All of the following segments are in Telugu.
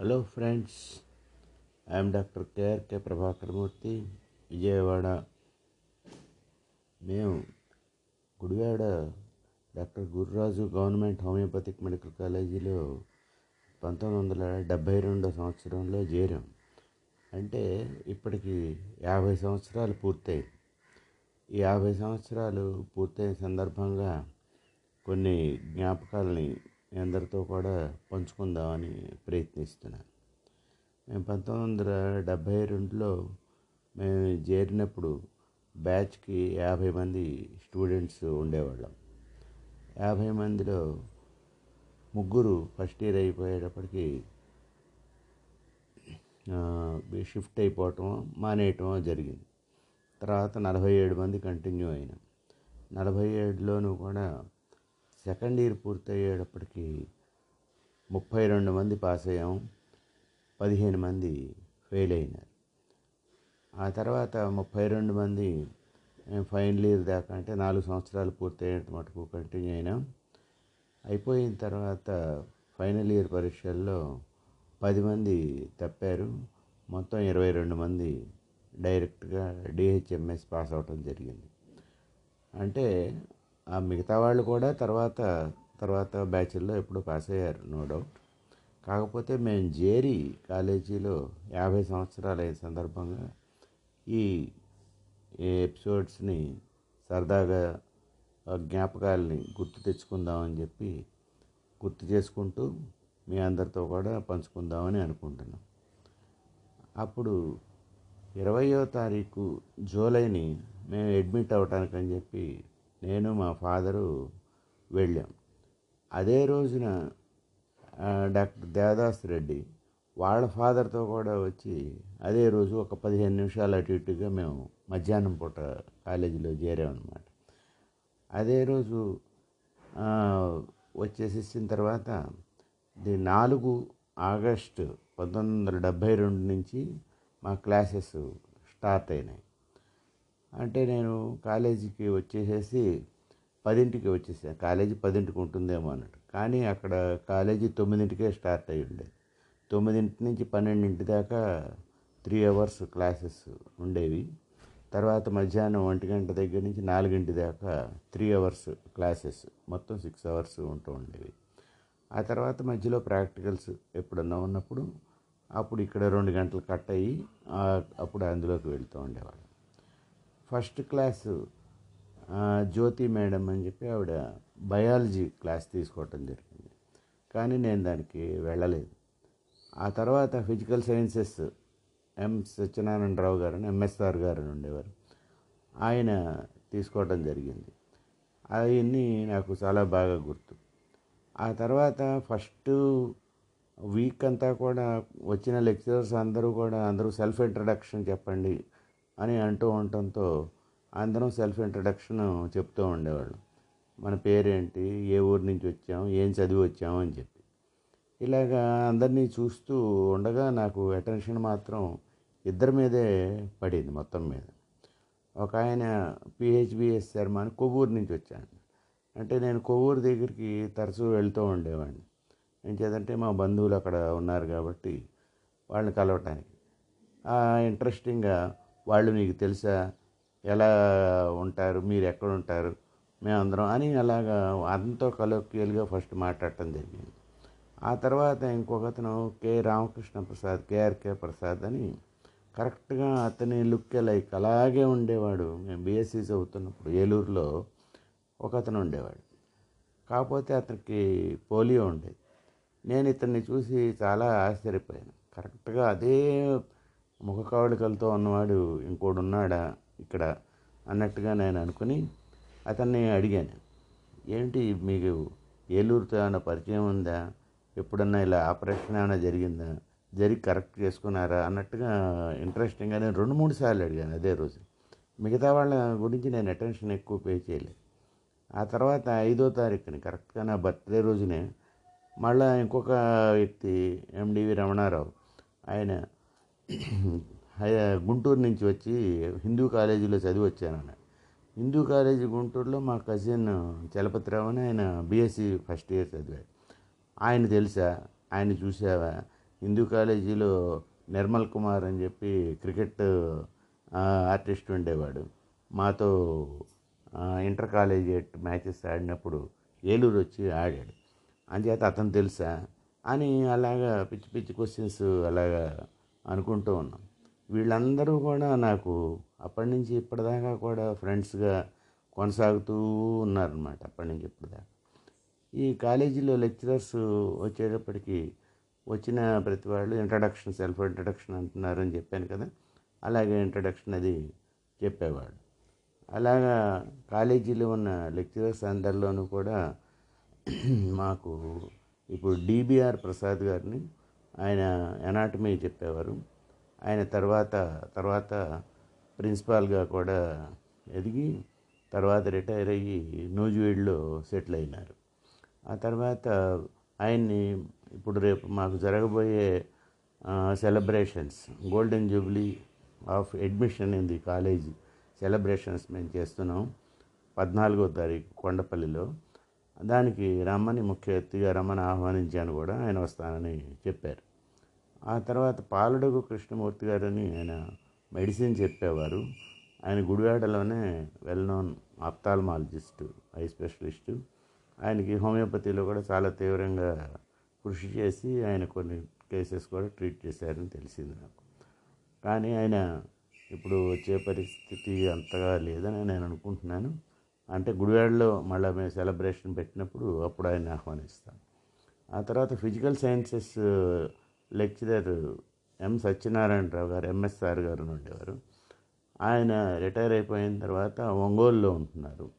Hello friends I'm doctor KRK Prabhakar Murthy Vijayawada మేము Gudivada doctor Gururaju government homeopathic medical కాలేజీలో పంతొమ్మిది వందల డెబ్భై రెండో సంవత్సరంలో చేరాం. అంటే ఇప్పటికి యాభై సంవత్సరాలు పూర్తయి. ఈ యాభై సంవత్సరాలు పూర్తయిన సందర్భంగా కొన్ని జ్ఞాపకాలని మీ అందరితో కూడా పంచుకుందామని ప్రయత్నిస్తున్నాను. మేము పంతొమ్మిది వందల డెబ్భై రెండులో మేము చేరినప్పుడు బ్యాచ్కి యాభై మంది స్టూడెంట్స్ ఉండేవాళ్ళం. యాభై మందిలో ముగ్గురు ఫస్ట్ ఇయర్ అయిపోయేటప్పటికి షిఫ్ట్ అయిపోవటం మానేయటం జరిగింది. తర్వాత నలభై ఏడు మంది కంటిన్యూ అయినాం. నలభై ఏడులోనూ కూడా సెకండ్ ఇయర్ పూర్తయ్యేటప్పటికి ముప్పై రెండు మంది పాస్ అయ్యాం పదిహేను మంది ఫెయిల్ అయినారు. ఆ తర్వాత ముప్పై రెండు మంది ఫైనల్ ఇయర్ దాకా అంటే నాలుగు సంవత్సరాలు పూర్తయ్యేట మటుకు కంటిన్యూ అయినాం. అయిపోయిన తర్వాత ఫైనల్ ఇయర్ పరీక్షల్లో పది మంది తప్పారు మొత్తం ఇరవై రెండు మంది డైరెక్ట్గా డిహెచ్ఎంఎస్ పాస్ అవటం జరిగింది. అంటే ఆ మిగతా వాళ్ళు కూడా తర్వాత తర్వాత బ్యాచ్ల్లో ఎప్పుడు పాస్ అయ్యారు నో డౌట్. కాకపోతే మేము జేరి కాలేజీలో యాభై సంవత్సరాలు అయిన సందర్భంగా ఈ ఎపిసోడ్స్ని సరదాగా జ్ఞాపకాలని గుర్తు తెచ్చుకుందామని చెప్పి గుర్తు చేసుకుంటూ మీ అందరితో కూడా పంచుకుందామని అనుకుంటున్నాం. అప్పుడు ఇరవయో తారీఖు జూలైని మేము అడ్మిట్ అవ్వటానికని చెప్పి నేను మా ఫాదరు వెళ్ళాం. అదే రోజున డాక్టర్ దేవదాస్ రెడ్డి వాళ్ళ ఫాదర్తో కూడా వచ్చి అదే రోజు ఒక పదిహేను నిమిషాలు అటు ఇటుగా మేము మధ్యాహ్నం పూట కాలేజీలో చేరామన్నమాట. అదే రోజు వచ్చేసేసిన తర్వాత ది నాలుగు ఆగస్టు పంతొమ్మిది వందల డెబ్భై రెండు నుంచి మా క్లాసెస్ స్టార్ట్ అయినాయి. అంటే నేను కాలేజీకి వచ్చేసేసి పదింటికి వచ్చేసాను కాలేజీ పదింటికి ఉంటుందేమో అన్నట్టు. కానీ అక్కడ కాలేజీ తొమ్మిదింటికే స్టార్ట్ అయ్యి ఉండేది తొమ్మిదింటి నుంచి పన్నెండింటి దాకా త్రీ అవర్స్ క్లాసెస్ ఉండేవి. తర్వాత మధ్యాహ్నం ఒంటి గంట దగ్గర నుంచి నాలుగింటి దాకా త్రీ అవర్స్ క్లాసెస్ మొత్తం సిక్స్ అవర్స్ ఉంటూ ఉండేవి. ఆ తర్వాత మధ్యలో ప్రాక్టికల్స్ ఎప్పుడన్నా ఉన్నప్పుడు అప్పుడు ఇక్కడ రెండు గంటలు కట్ అయ్యి అప్పుడు అందులోకి వెళ్తూ ఉండేవాళ్ళు. ఫస్ట్ క్లాసు జ్యోతి మేడం అని చెప్పి ఆవిడ బయాలజీ క్లాస్ తీసుకోవటం జరిగింది. కానీ నేను దానికి వెళ్ళలేదు. ఆ తర్వాత ఫిజికల్ సైన్సెస్ ఎం సత్యనారాయణరావు గారు ఎంఎస్ఆర్ గారు అని ఉండేవారు. ఆయన తీసుకోవటం జరిగింది. అవన్నీ నాకు చాలా బాగా గుర్తు. ఆ తర్వాత ఫస్ట్ వీక్ అంతా కూడా వచ్చిన లెక్చరర్స్ అందరూ కూడా అందరూ సెల్ఫ్ ఇంట్రడక్షన్ చెప్పండి అని అంటూ ఉండటంతో అందరం సెల్ఫ్ ఇంట్రడక్షన్ చెప్తూ ఉండేవాళ్ళు. మన పేరేంటి? ఏ ఊరు నుంచి వచ్చాం? ఏం చదివి వచ్చాము అని చెప్పి. ఇలాగా అందరినీ చూస్తూ ఉండగా నాకు అటెన్షన్ మాత్రం ఇద్దరి మీదే పడింది మొత్తం మీద. ఒక ఆయన పిహెచ్బిఎస్ శర్మ అని కొవ్వూరు నుంచి వచ్చాను అంటే నేను కొవ్వూరు దగ్గరికి తరచూ వెళ్తూ ఉండేవాడిని. ఏం చేద్దంటే మా బంధువులు అక్కడ ఉన్నారు కాబట్టి వాళ్ళని కలవటానికి. ఇంట్రెస్టింగ్గా వాళ్ళు మీకు తెలుసా? ఎలా ఉంటారు? మీరు ఎక్కడ ఉంటారు? మేమందరం అని అలాగా అంతో కలోక్యల్గా ఫస్ట్ మాట్లాడటం జరిగింది. ఆ తర్వాత ఇంకొకతను కె. రామకృష్ణ ప్రసాద్ కేఆర్కే ప్రసాద్ అని కరెక్ట్గా అతని లుక్ లైక్ అలాగే ఉండేవాడు. మేము బీఎస్సీ చదువుతున్నప్పుడు ఏలూరులో ఒక అతను ఉండేవాడు. కాకపోతే అతనికి పోలియో ఉండేది. నేను ఇతన్ని చూసి చాలా ఆశ్చర్యపోయాను. కరెక్ట్గా అదే ముఖ కవళికలతో ఉన్నవాడు ఇంకోడు ఉన్నాడా ఇక్కడ అన్నట్టుగా నేను అనుకుని అతన్ని అడిగాను. ఏంటి మీకు ఏలూరుతో ఏమైనా పరిచయం ఉందా? ఎప్పుడన్నా ఇలా ఆపరేషన్ ఏమైనా జరిగిందా? జరిగి కరెక్ట్ చేసుకున్నారా? అన్నట్టుగా ఇంట్రెస్టింగ్గా నేను రెండు మూడు సార్లు అడిగాను అదే రోజు. మిగతా వాళ్ళ గురించి నేను అటెన్షన్ ఎక్కువ పే చేయలేదు. ఆ తర్వాత ఐదో తారీఖుని కరెక్ట్గా నా బర్త్డే రోజునే మళ్ళీ ఇంకొక వ్యక్తి ఎండివి రమణారావు ఆయన గుంటూరు నుంచి వచ్చి హిందూ కాలేజీలో చదివి వచ్చాను హిందూ కాలేజీ గుంటూరులో మా కజిన్ చలపతిరావు అని ఆయన బీఎస్సీ ఫస్ట్ ఇయర్ చదివాడు. ఆయన తెలుసా? ఆయన చూసావా? హిందూ కాలేజీలో నిర్మల్ కుమార్ అని చెప్పి క్రికెట్ ఆర్టిస్ట్ ఉండేవాడు. మాతో ఇంటర్ కాలేజియేట్ మ్యాచెస్ ఆడినప్పుడు ఏలూరు వచ్చి ఆడాడు. అంచేత అతను తెలుసా? అని అలాగా పిచ్చి పిచ్చి క్వశ్చన్స్ అలాగా అనుకుంటూ ఉన్నాం. వీళ్ళందరూ కూడా నాకు అప్పటి నుంచి ఇప్పటిదాకా కూడా ఫ్రెండ్స్గా కొనసాగుతూ ఉన్నారనమాట అప్పటి నుంచి ఇప్పటిదాకా. ఈ కాలేజీలో లెక్చరర్స్ వచ్చేటప్పటికి వచ్చిన ప్రతి వాళ్ళు ఇంట్రడక్షన్ సెల్ఫ్ ఇంట్రడక్షన్ అంటున్నారని చెప్పాను కదా. అలాగే ఇంట్రడక్షన్ అది చెప్పేవాడు అలాగా కాలేజీలో ఉన్న లెక్చరర్స్ అందరిలోనూ కూడా మాకు ఇప్పుడు డిబిఆర్ ప్రసాద్ గారిని ఆయన ఎనాటమీ చెప్పేవారు. ఆయన తర్వాత తర్వాత ప్రిన్సిపాల్గా కూడా ఎదిగి తర్వాత రిటైర్ అయ్యి నూజివీడ్లో సెటిల్ అయినారు. ఆ తర్వాత ఆయన్ని ఇప్పుడు రేపు మాకు జరగబోయే celebrations golden jubilee of admission in the college celebrations మేము చేస్తున్నాం పద్నాలుగో తారీఖు కొండపల్లిలో. దానికి రమ్మని ముఖ్య అతిథిగా రమ్మని ఆహ్వానించాను కూడా ఆయన వస్తానని చెప్పారు. ఆ తర్వాత పాలడుగు కృష్ణమూర్తి గారని ఆయన మెడిసిన్ చెప్పేవారు. ఆయన గుడివాడలోనే well known ophthalmologist eye specialist. ఆయనకి హోమియోపతిలో కూడా చాలా తీవ్రంగా కృషి చేసి ఆయన కొన్ని కేసెస్ కూడా ట్రీట్ చేశారని తెలిసింది నాకు. కానీ ఆయన ఇప్పుడు వచ్చే పరిస్థితి అంతగా లేదని నేను అనుకుంటున్నాను. అంటే గుడివాడలో మళ్ళీ మేము సెలబ్రేషన్ పెట్టినప్పుడు అప్పుడు ఆయన ఆహ్వానిస్తాను. ఆ తర్వాత physical sciences lecturer M Satyanarayana Rao గారు ఎంఎస్ఆర్ గారు ఉండేవారు. ఆయన రిటైర్ అయిపోయిన తర్వాత ఒంగోలులో ఉంటున్నారు.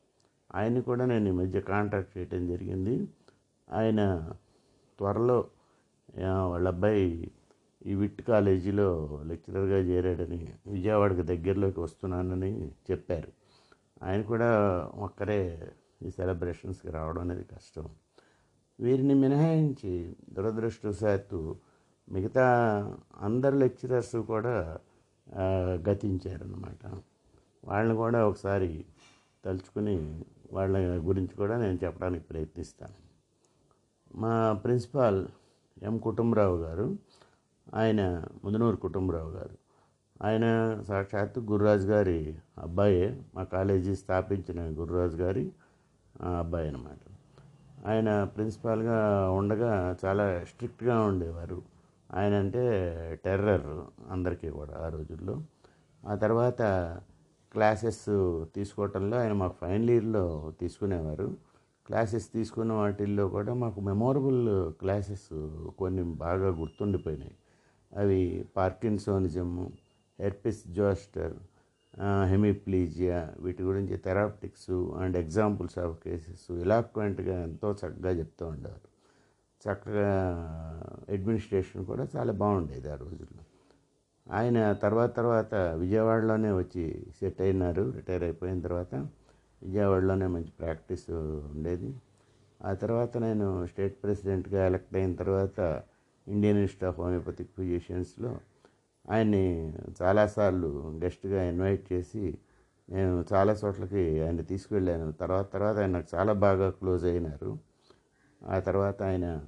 ఆయన కూడా నేను ఈ మధ్య కాంటాక్ట్ చేయడం జరిగింది. ఆయన త్వరలో వాళ్ళ అబ్బాయి ఈ విట్ కాలేజీలో లెక్చరర్గా చేరాడని విజయవాడకి దగ్గరలోకి వస్తున్నానని చెప్పారు. ఆయన కూడా ఒక్కరే ఈ సెలబ్రేషన్స్కి రావడం అనేది కష్టం. వీరిని మినహాయించి దురదృష్టవశాత్తు మిగతా అందరు లెక్చరర్స్ కూడా గతించారనమాట వాళ్ళని కూడా ఒకసారి తలుచుకుని వాళ్ళ గురించి కూడా నేను చెప్పడానికి ప్రయత్నిస్తాను. మా ప్రిన్సిపాల్ ఎం కుటుంబరావు గారు ఆయన ముదనూరు కుటుంబరావు గారు ఆయన సాక్షాత్తు గురురాజు గారి అబ్బాయే మా కాలేజీ స్థాపించిన గురురాజు గారి ఆ, అబ్బాయి అన్నమాట. ఆయన ప్రిన్సిపాల్గా ఉండగా చాలా స్ట్రిక్ట్గా ఉండేవారు. ఆయన అంటే టెర్రర్ అందరికీ కూడా ఆ రోజుల్లో. ఆ తర్వాత క్లాసెస్ తీసుకోవటంలో ఆయన మాకు ఫైనల్ ఇయర్లో తీసుకునేవారు. క్లాసెస్ తీసుకున్న వాటిల్లో కూడా మాకు మెమొరబుల్ క్లాసెస్ కొన్ని బాగా గుర్తుండిపోయినాయి. అవి పార్కిన్సోనిజం హెర్పిస్ జోస్టర్ హెమిప్లీజియా వీటి గురించి therapeutics and examples of cases ఇలాక్వెంట్గా ఎంతో చక్కగా చెప్తూ ఉండేవారు. చక్కగా అడ్మినిస్ట్రేషన్ కూడా చాలా బాగుండేది ఆ రోజుల్లో. ఆయన తర్వాత తర్వాత విజయవాడలోనే వచ్చి సెట్ అయినారు రిటైర్ అయిపోయిన తర్వాత విజయవాడలోనే మంచి ప్రాక్టీస్ ఉండేది. ఆ తర్వాత నేను స్టేట్ ప్రెసిడెంట్గా ఎలక్ట్ అయిన తర్వాత ఇండియన్ ఇన్స్టిట్యూట్ ఆఫ్ హోమియోపతిక్ ఫిజిషియన్స్లో ఆయన్ని చాలాసార్లు గెస్ట్గా ఇన్వైట్ చేసి నేను చాలా చోట్లకి ఆయన తీసుకువెళ్ళాను. తర్వాత తర్వాత ఆయన నాకు చాలా బాగా క్లోజ్ అయినారు. ఆ తర్వాత ఆయన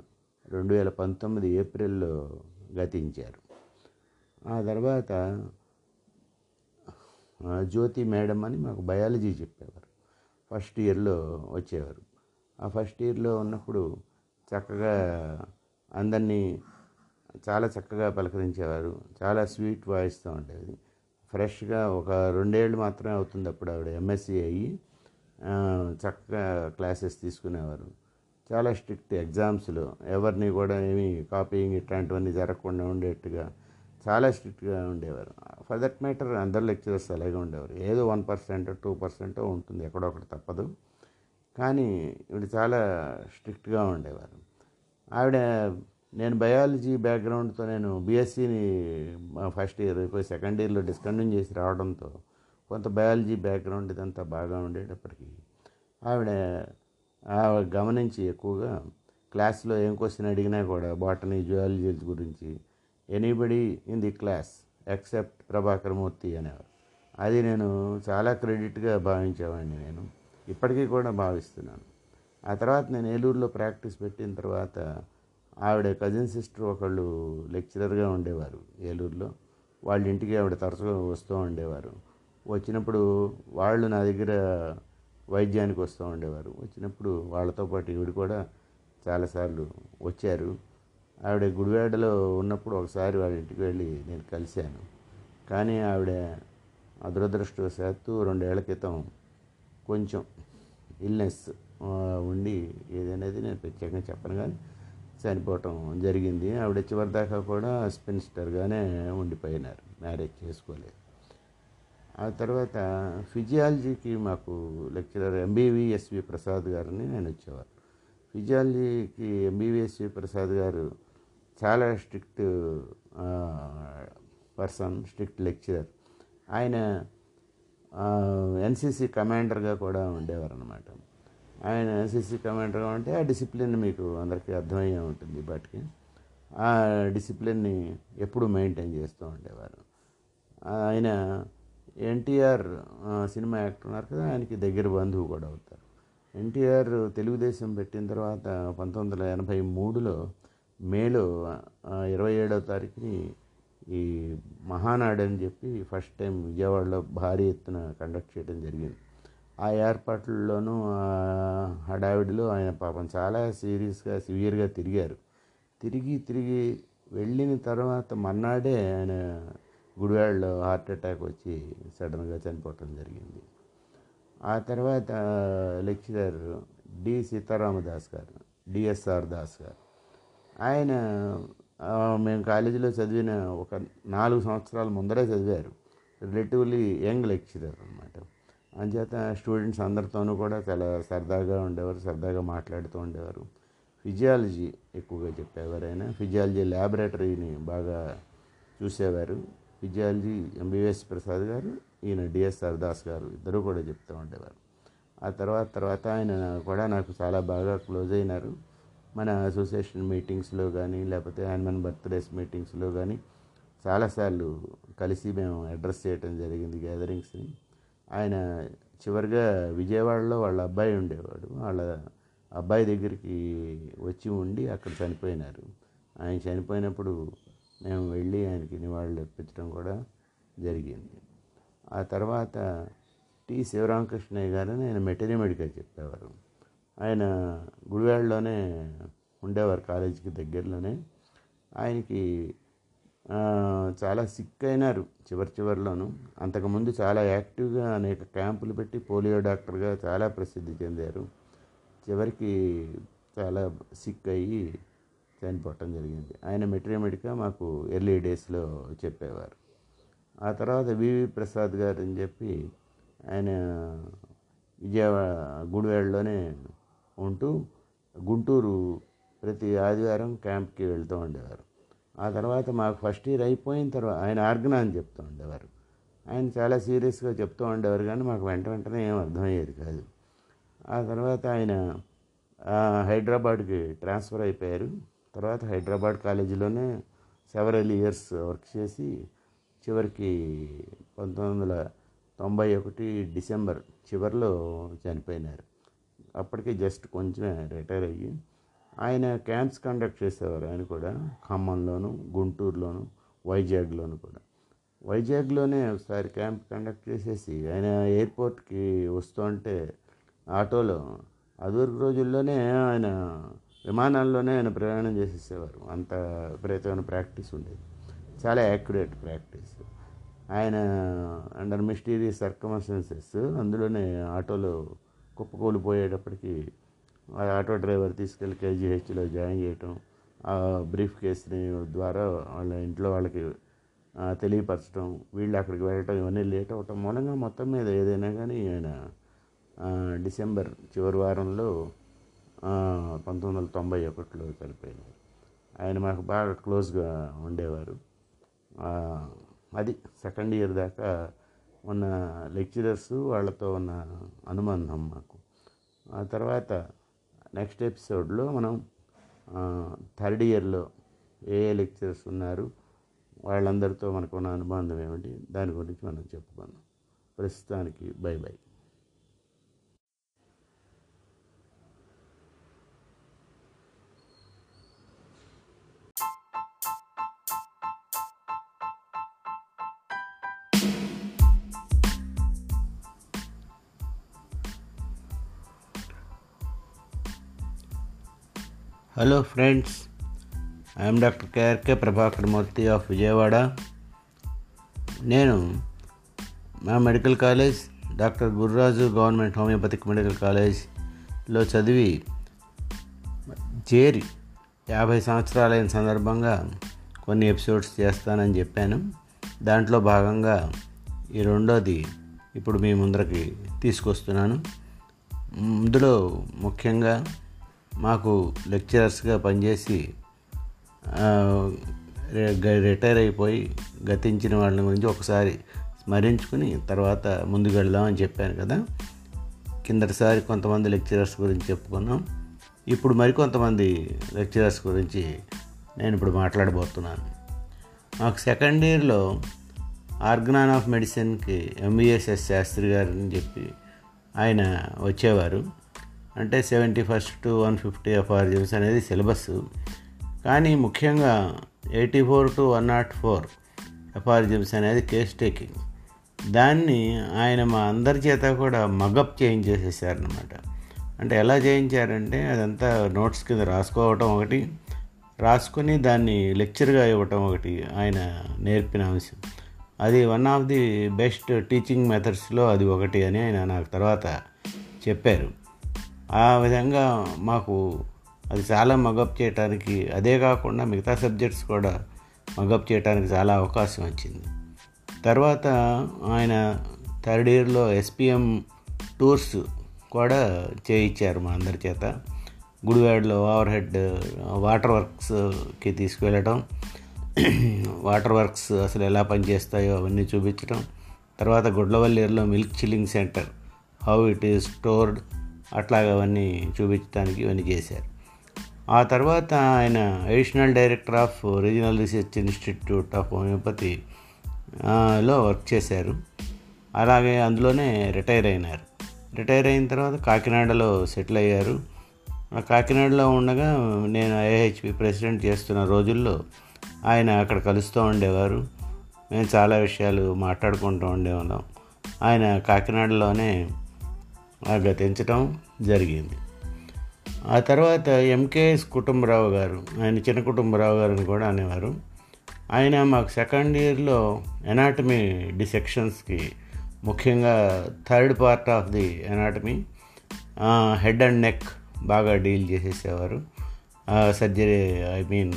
రెండు వేల పంతొమ్మిది ఏప్రిల్లో గతించారు. ఆ తర్వాత జ్యోతి మేడం అని మాకు బయాలజీ చెప్పేవారు. ఫస్ట్ ఇయర్లో వచ్చేవారు. ఆ ఫస్ట్ ఇయర్లో ఉన్నప్పుడు చక్కగా అందరినీ చాలా చక్కగా పలకరించేవారు. చాలా స్వీట్ వాయిస్తో ఉండేది. ఫ్రెష్గా ఒక రెండేళ్ళు మాత్రమే అవుతుంది అప్పుడు ఆవిడ ఎంఎస్సి అయ్యి చక్కగా క్లాసెస్ తీసుకునేవారు. చాలా స్ట్రిక్ట్ ఎగ్జామ్స్లో. ఎవరిని కూడా ఏమీ కాపీయింగ్ ఇట్లాంటివన్నీ జరగకుండా ఉండేట్టుగా చాలా స్ట్రిక్ట్గా ఉండేవారు. ఫర్ దట్ మ్యాటర్ అందరు లెక్చరర్స్ అలాగే ఉండేవారు. ఏదో వన్ పర్సెంట్ టూ పర్సెంట్ ఉంటుంది ఎక్కడో ఒకటి తప్పదు. కానీ ఇవి చాలా స్ట్రిక్ట్గా ఉండేవారు. ఆవిడ నేను బయాలజీ బ్యాక్గ్రౌండ్తో నేను బీఎస్సీని ఫస్ట్ ఇయర్ అయిపోయి సెకండ్ ఇయర్లో డిస్కంటిన్యూ చేసి రావడంతో కొంత బయాలజీ బ్యాక్గ్రౌండ్ ఇదంతా బాగా ఉండేటప్పటికీ ఆవిడ గమనించి ఎక్కువగా క్లాస్లో ఏం క్వశ్చన్ అడిగినా కూడా బాటనీ జువాలజీ గురించి anybody in the class except Prabhakar Murthy అనేవారు. అది నేను చాలా క్రెడిట్గా భావించేవాడిని నేను. ఇప్పటికీ కూడా భావిస్తున్నాను. ఆ తర్వాత నేను ఏలూరులో ప్రాక్టీస్ పెట్టిన తర్వాత ఆవిడ కజిన్ సిస్టర్ ఒకళ్ళు లెక్చరర్గా ఉండేవారు ఏలూరులో. వాళ్ళ ఇంటికి ఆవిడ తరచుగా వస్తూ ఉండేవారు. వచ్చినప్పుడు వాళ్ళు నా దగ్గర వైద్యానికి వస్తూ ఉండేవారు. వచ్చినప్పుడు వాళ్ళతో పాటు ఈవిడ కూడా చాలాసార్లు వచ్చారు. ఆవిడ గుడివాడలో ఉన్నప్పుడు ఒకసారి వాళ్ళ ఇంటికి వెళ్ళి నేను కలిశాను. కానీ ఆవిడ అదురదృష్టవశాత్తు రెండేళ్ళ క్రితం కొంచెం ఇల్నెస్ ఉండి ఏదనేది నేను ప్రత్యేకంగా చెప్పను కానీ చనిపోవటం జరిగింది. ఆవిడ చివరిదాకా కూడా స్పిన్స్టర్గానే ఉండిపోయినారు. మ్యారేజ్ చేసుకోలేదు. ఆ తర్వాత ఫిజియాలజీకి మాకు లెక్చరర్ ఎంబీవీఎస్వి ప్రసాద్ గారిని నేను వచ్చేవారు. ఫిజియాలజీకి ఎంబీవీఎస్వి ప్రసాద్ గారు చాలా స్ట్రిక్ట్ పర్సన్ స్ట్రిక్ట్ లెక్చరర్. ఆయన ఎన్సీసీ కమాండర్గా కూడా ఉండేవారు అనమాట ఆయన ఎన్సీసీ కమాండర్గా ఉంటే ఆ డిసిప్లిన్ మీకు అందరికీ అర్థమయ్యే ఉంటుంది బట్కి ఆ డిసిప్లిన్ని ఎప్పుడు మెయింటైన్ చేస్తూ ఉండేవారు. ఆయన ఎన్టీఆర్ సినిమా యాక్టర్ ఉన్నారు కదా ఆయనకి దగ్గర బంధువు కూడా అవుతారు. ఎన్టీఆర్ తెలుగుదేశం పెట్టిన తర్వాత పంతొమ్మిది వందల ఎనభై మూడులో మేలో ఇరవై ఏడవ తారీఖుని ఈ మహానాడు అని చెప్పి ఫస్ట్ టైం విజయవాడలో భారీ ఎత్తున కండక్ట్ చేయడం జరిగింది. ఆ ఏర్పాట్లలోనూ హడావిడిలో ఆయన పాపం చాలా సీరియస్గా సివియర్గా తిరిగారు. తిరిగి తిరిగి వెళ్ళిన తర్వాత మర్నాడే ఆయన గుడివాడలో హార్ట్ అటాక్ వచ్చి సడన్గా చనిపోవటం జరిగింది. ఆ తర్వాత లెక్చరర్ డి. సీతారామదాస్ గారు డిఎస్ఆర్ దాస్ గారు ఆయన మేము కాలేజీలో చదివిన ఒక నాలుగు సంవత్సరాల ముందరే చదివారు. రిలేటివ్లీ యంగ్ లెక్చరర్ అనమాట అంచేత స్టూడెంట్స్ అందరితోనూ కూడా చాలా సరదాగా ఉండేవారు సరదాగా మాట్లాడుతూ ఉండేవారు. ఫిజియాలజీ ఎక్కువగా చెప్పేవారు ఆయన. ఫిజియాలజీ ల్యాబొరేటరీని బాగా చూసేవారు. ఫిజియాలజీ ఎంబీబీఎస్ ప్రసాద్ గారు ఈయన డిఎస్ఆర్ దాస్ గారు ఇద్దరు కూడా చెప్తూ ఉండేవారు. ఆ తర్వాత తర్వాత ఆయన కూడా నాకు చాలా బాగా క్లోజ్ అయినారు. మన అసోసియేషన్ మీటింగ్స్లో కానీ లేకపోతే హ్యాన్మన్ బర్త్డేస్ మీటింగ్స్లో కానీ చాలాసార్లు కలిసి మేము అడ్రస్ చేయటం జరిగింది గ్యాదరింగ్స్ని. ఆయన చివరిగా విజయవాడలో వాళ్ళ అబ్బాయి ఉండేవాడు. వాళ్ళ అబ్బాయి దగ్గరికి వచ్చి ఉండి అక్కడ చనిపోయినారు. ఆయన చనిపోయినప్పుడు మేము వెళ్ళి ఆయనకి నివాళులు అర్పించడం కూడా జరిగింది. ఆ తర్వాత టి. శివరామకృష్ణయ్య గారు ఆయన మెటీరియల్ చెప్పేవారు. ఆయన గుడివాడలోనే ఉండేవారు కాలేజీకి దగ్గరలోనే. ఆయనకి చాలా సిక్ అయినారు చివరి చివరిలోను. అంతకుముందు చాలా యాక్టివ్గా అనేక క్యాంపులు పెట్టి పోలియో డాక్టర్గా చాలా ప్రసిద్ధి చెందారు. చివరికి చాలా సిక్ అయ్యి చనిపోవటం జరిగింది. ఆయన మెట్రియమెడికా మాకు ఎర్లీ డేస్లో చెప్పేవారు. ఆ తర్వాత వివి ప్రసాద్ గారు అని చెప్పి ఆయన విజయవాడ గుడివాడలోనే ఉంటూ గుంటూరు ప్రతి ఆదివారం క్యాంప్కి వెళ్తూ ఉండేవారు. ఆ తర్వాత మాకు ఫస్ట్ ఇయర్ అయిపోయిన తర్వాత ఆయన ఆర్గనా అని చెప్తూ ఉండేవారు. ఆయన చాలా సీరియస్గా చెప్తూ ఉండేవారు కానీ మాకు వెంట వెంటనే ఏం అర్థమయ్యేది కాదు. ఆ తర్వాత ఆయన హైదరాబాద్కి ట్రాన్స్ఫర్ అయిపోయారు. తర్వాత హైదరాబాద్ కాలేజీలోనే సెవరల్ ఇయర్స్ వర్క్ చేసి చివరికి పంతొమ్మిది వందల తొంభై ఒకటి డిసెంబర్ చివరిలో చనిపోయినారు. అప్పటికి జస్ట్ కొంచెం రిటైర్ అయ్యి ఆయన క్యాంప్స్ కండక్ట్ చేసేవారు ఆయన కూడా ఖమ్మంలోను గుంటూరులోను వైజాగ్లోను కూడా. వైజాగ్లోనే ఒకసారి క్యాంప్ కండక్ట్ చేసేసి ఆయన ఎయిర్పోర్ట్కి వస్తుంటే ఆటోలో అదివరకు రోజుల్లోనే ఆయన విమానాల్లోనే ఆయన ప్రయాణం చేసేసేవారు. అంత విపరీతమైన ప్రాక్టీస్ ఉండేది. చాలా యాక్యురేట్ ప్రాక్టీస్. ఆయన అండర్ మిస్టీరియస్ సర్కమస్టెన్సెస్. అందులోనే ఆటోలో కుప్పకూలిపోయేటప్పటికి ఆ ఆటో డ్రైవర్ తీసుకెళ్ళి కేజీహెచ్లో జాయిన్ చేయటం ఆ బ్రీఫ్ కేసుని ద్వారా వాళ్ళ ఇంట్లో వాళ్ళకి తెలియపరచడం వీళ్ళు అక్కడికి వెళ్ళటం ఇవన్నీ లేట్ అవటం మూలంగా మొత్తం మీద ఏదైనా కానీ ఆయన డిసెంబర్ చివరి వారంలో పంతొమ్మిది వందల తొంభై ఒకటిలో చనిపోయినారు. ఆయన మాకు బాగా క్లోజ్గా ఉండేవారు. అది సెకండ్ ఇయర్ దాకా ఉన్న లెక్చరర్స్ వాళ్ళతో ఉన్న అనుబంధం మాకు. ఆ తర్వాత నెక్స్ట్ ఎపిసోడ్లో మనం థర్డ్ ఇయర్లో ఏ ఏ లెక్చరర్స్ ఉన్నారు వాళ్ళందరితో మనకున్న అనుబంధం ఏమిటి దాని గురించి మనం చెప్పుకుందాం. ప్రస్తుతానికి bye bye. Hello friends I'm doctor KRK Prabhakar Murthy of Vijayawada నేను మా medical college doctor Gururaju government homeopathic medical కాలేజ్లో చదివి చేరి యాభై సంవత్సరాలైన సందర్భంగా కొన్ని ఎపిసోడ్స్ చేస్తానని చెప్పాను. దాంట్లో భాగంగా ఈ రెండోది ఇప్పుడు మీ ముందరకి తీసుకొస్తున్నాను. ఇందులో ముఖ్యంగా మాకు లెక్చరర్స్గా పనిచేసి రిటైర్ అయిపోయి గతించిన వాళ్ళ గురించి ఒకసారి స్మరించుకుని తర్వాత ముందుకు వెళ్దామని చెప్పాను కదా. కిందటిసారి కొంతమంది లెక్చరర్స్ గురించి చెప్పుకున్నాం. ఇప్పుడు మరికొంతమంది లెక్చరర్స్ గురించి నేను ఇప్పుడు మాట్లాడబోతున్నాను. మాకు సెకండ్ ఇయర్లో ఆర్గనాన్ ఆఫ్ మెడిసిన్కి ఎంబీఎస్ఎస్ శాస్త్రి గారు అని చెప్పి ఆయన వచ్చేవారు. అంటే seventy first to one fifty aphorisms అనేది సిలబస్. కానీ ముఖ్యంగా eighty four to one naught four aphorisms అనేది కేస్ టేకింగ్ దాన్ని ఆయన మా అందరి చేత కూడా మగప్ చేయించేసేసారనమాట అంటే ఎలా చేయించారంటే అదంతా నోట్స్ కింద రాసుకోవటం ఒకటి రాసుకొని దాన్ని లెక్చర్గా ఇవ్వటం ఒకటి ఆయన నేర్పిన అంశం. అది one of the best teaching మెథడ్స్లో అది ఒకటి అని ఆయన నాకు తర్వాత చెప్పారు. ఆ విధంగా మాకు అది చాలా మగప్ చేయడానికి అదే కాకుండా మిగతా సబ్జెక్ట్స్ కూడా మగప్ చేయడానికి చాలా అవకాశం వచ్చింది. తర్వాత ఆయన థర్డ్ ఇయర్లో ఎస్పిఎం టూర్స్ కూడా చేయించారు మా అందరి చేత. గుడివాడలో ఓవర్ హెడ్ వాటర్ వర్క్స్కి తీసుకువెళ్ళటం వాటర్ వర్క్స్ అసలు ఎలా పనిచేస్తాయో అవన్నీ చూపించడం తర్వాత గుడ్లవల్లిలో milk chilling center how it is stored అట్లాగ అవన్నీ చూపించడానికి ఇవన్నీ చేశారు. ఆ తర్వాత ఆయన additional director of regional research institute of homeopathy లో వర్క్ చేశారు. అలాగే అందులోనే రిటైర్ అయినారు. రిటైర్ అయిన తర్వాత కాకినాడలో సెటిల్ అయ్యారు. కాకినాడలో ఉండగా నేను ఐహెచ్పి ప్రెసిడెంట్ చేస్తున్న రోజుల్లో ఆయన అక్కడ కలుస్తూ ఉండేవారు. మేము చాలా విషయాలు మాట్లాడుకుంటూ ఉండేవాళ్ళం. ఆయన కాకినాడలోనే గతించడం జరిగింది. ఆ తర్వాత ఎంకేఎస్ కుటుంబరావు గారు ఆయన చిన్న కుటుంబరావు గారు అని కూడా అనేవారు. ఆయన మాకు సెకండ్ ఇయర్లో ఎనాటమీ డిసెక్షన్స్కి ముఖ్యంగా third part of the anatomy head and neck బాగా deal చేసేసేవారు. Surgery I mean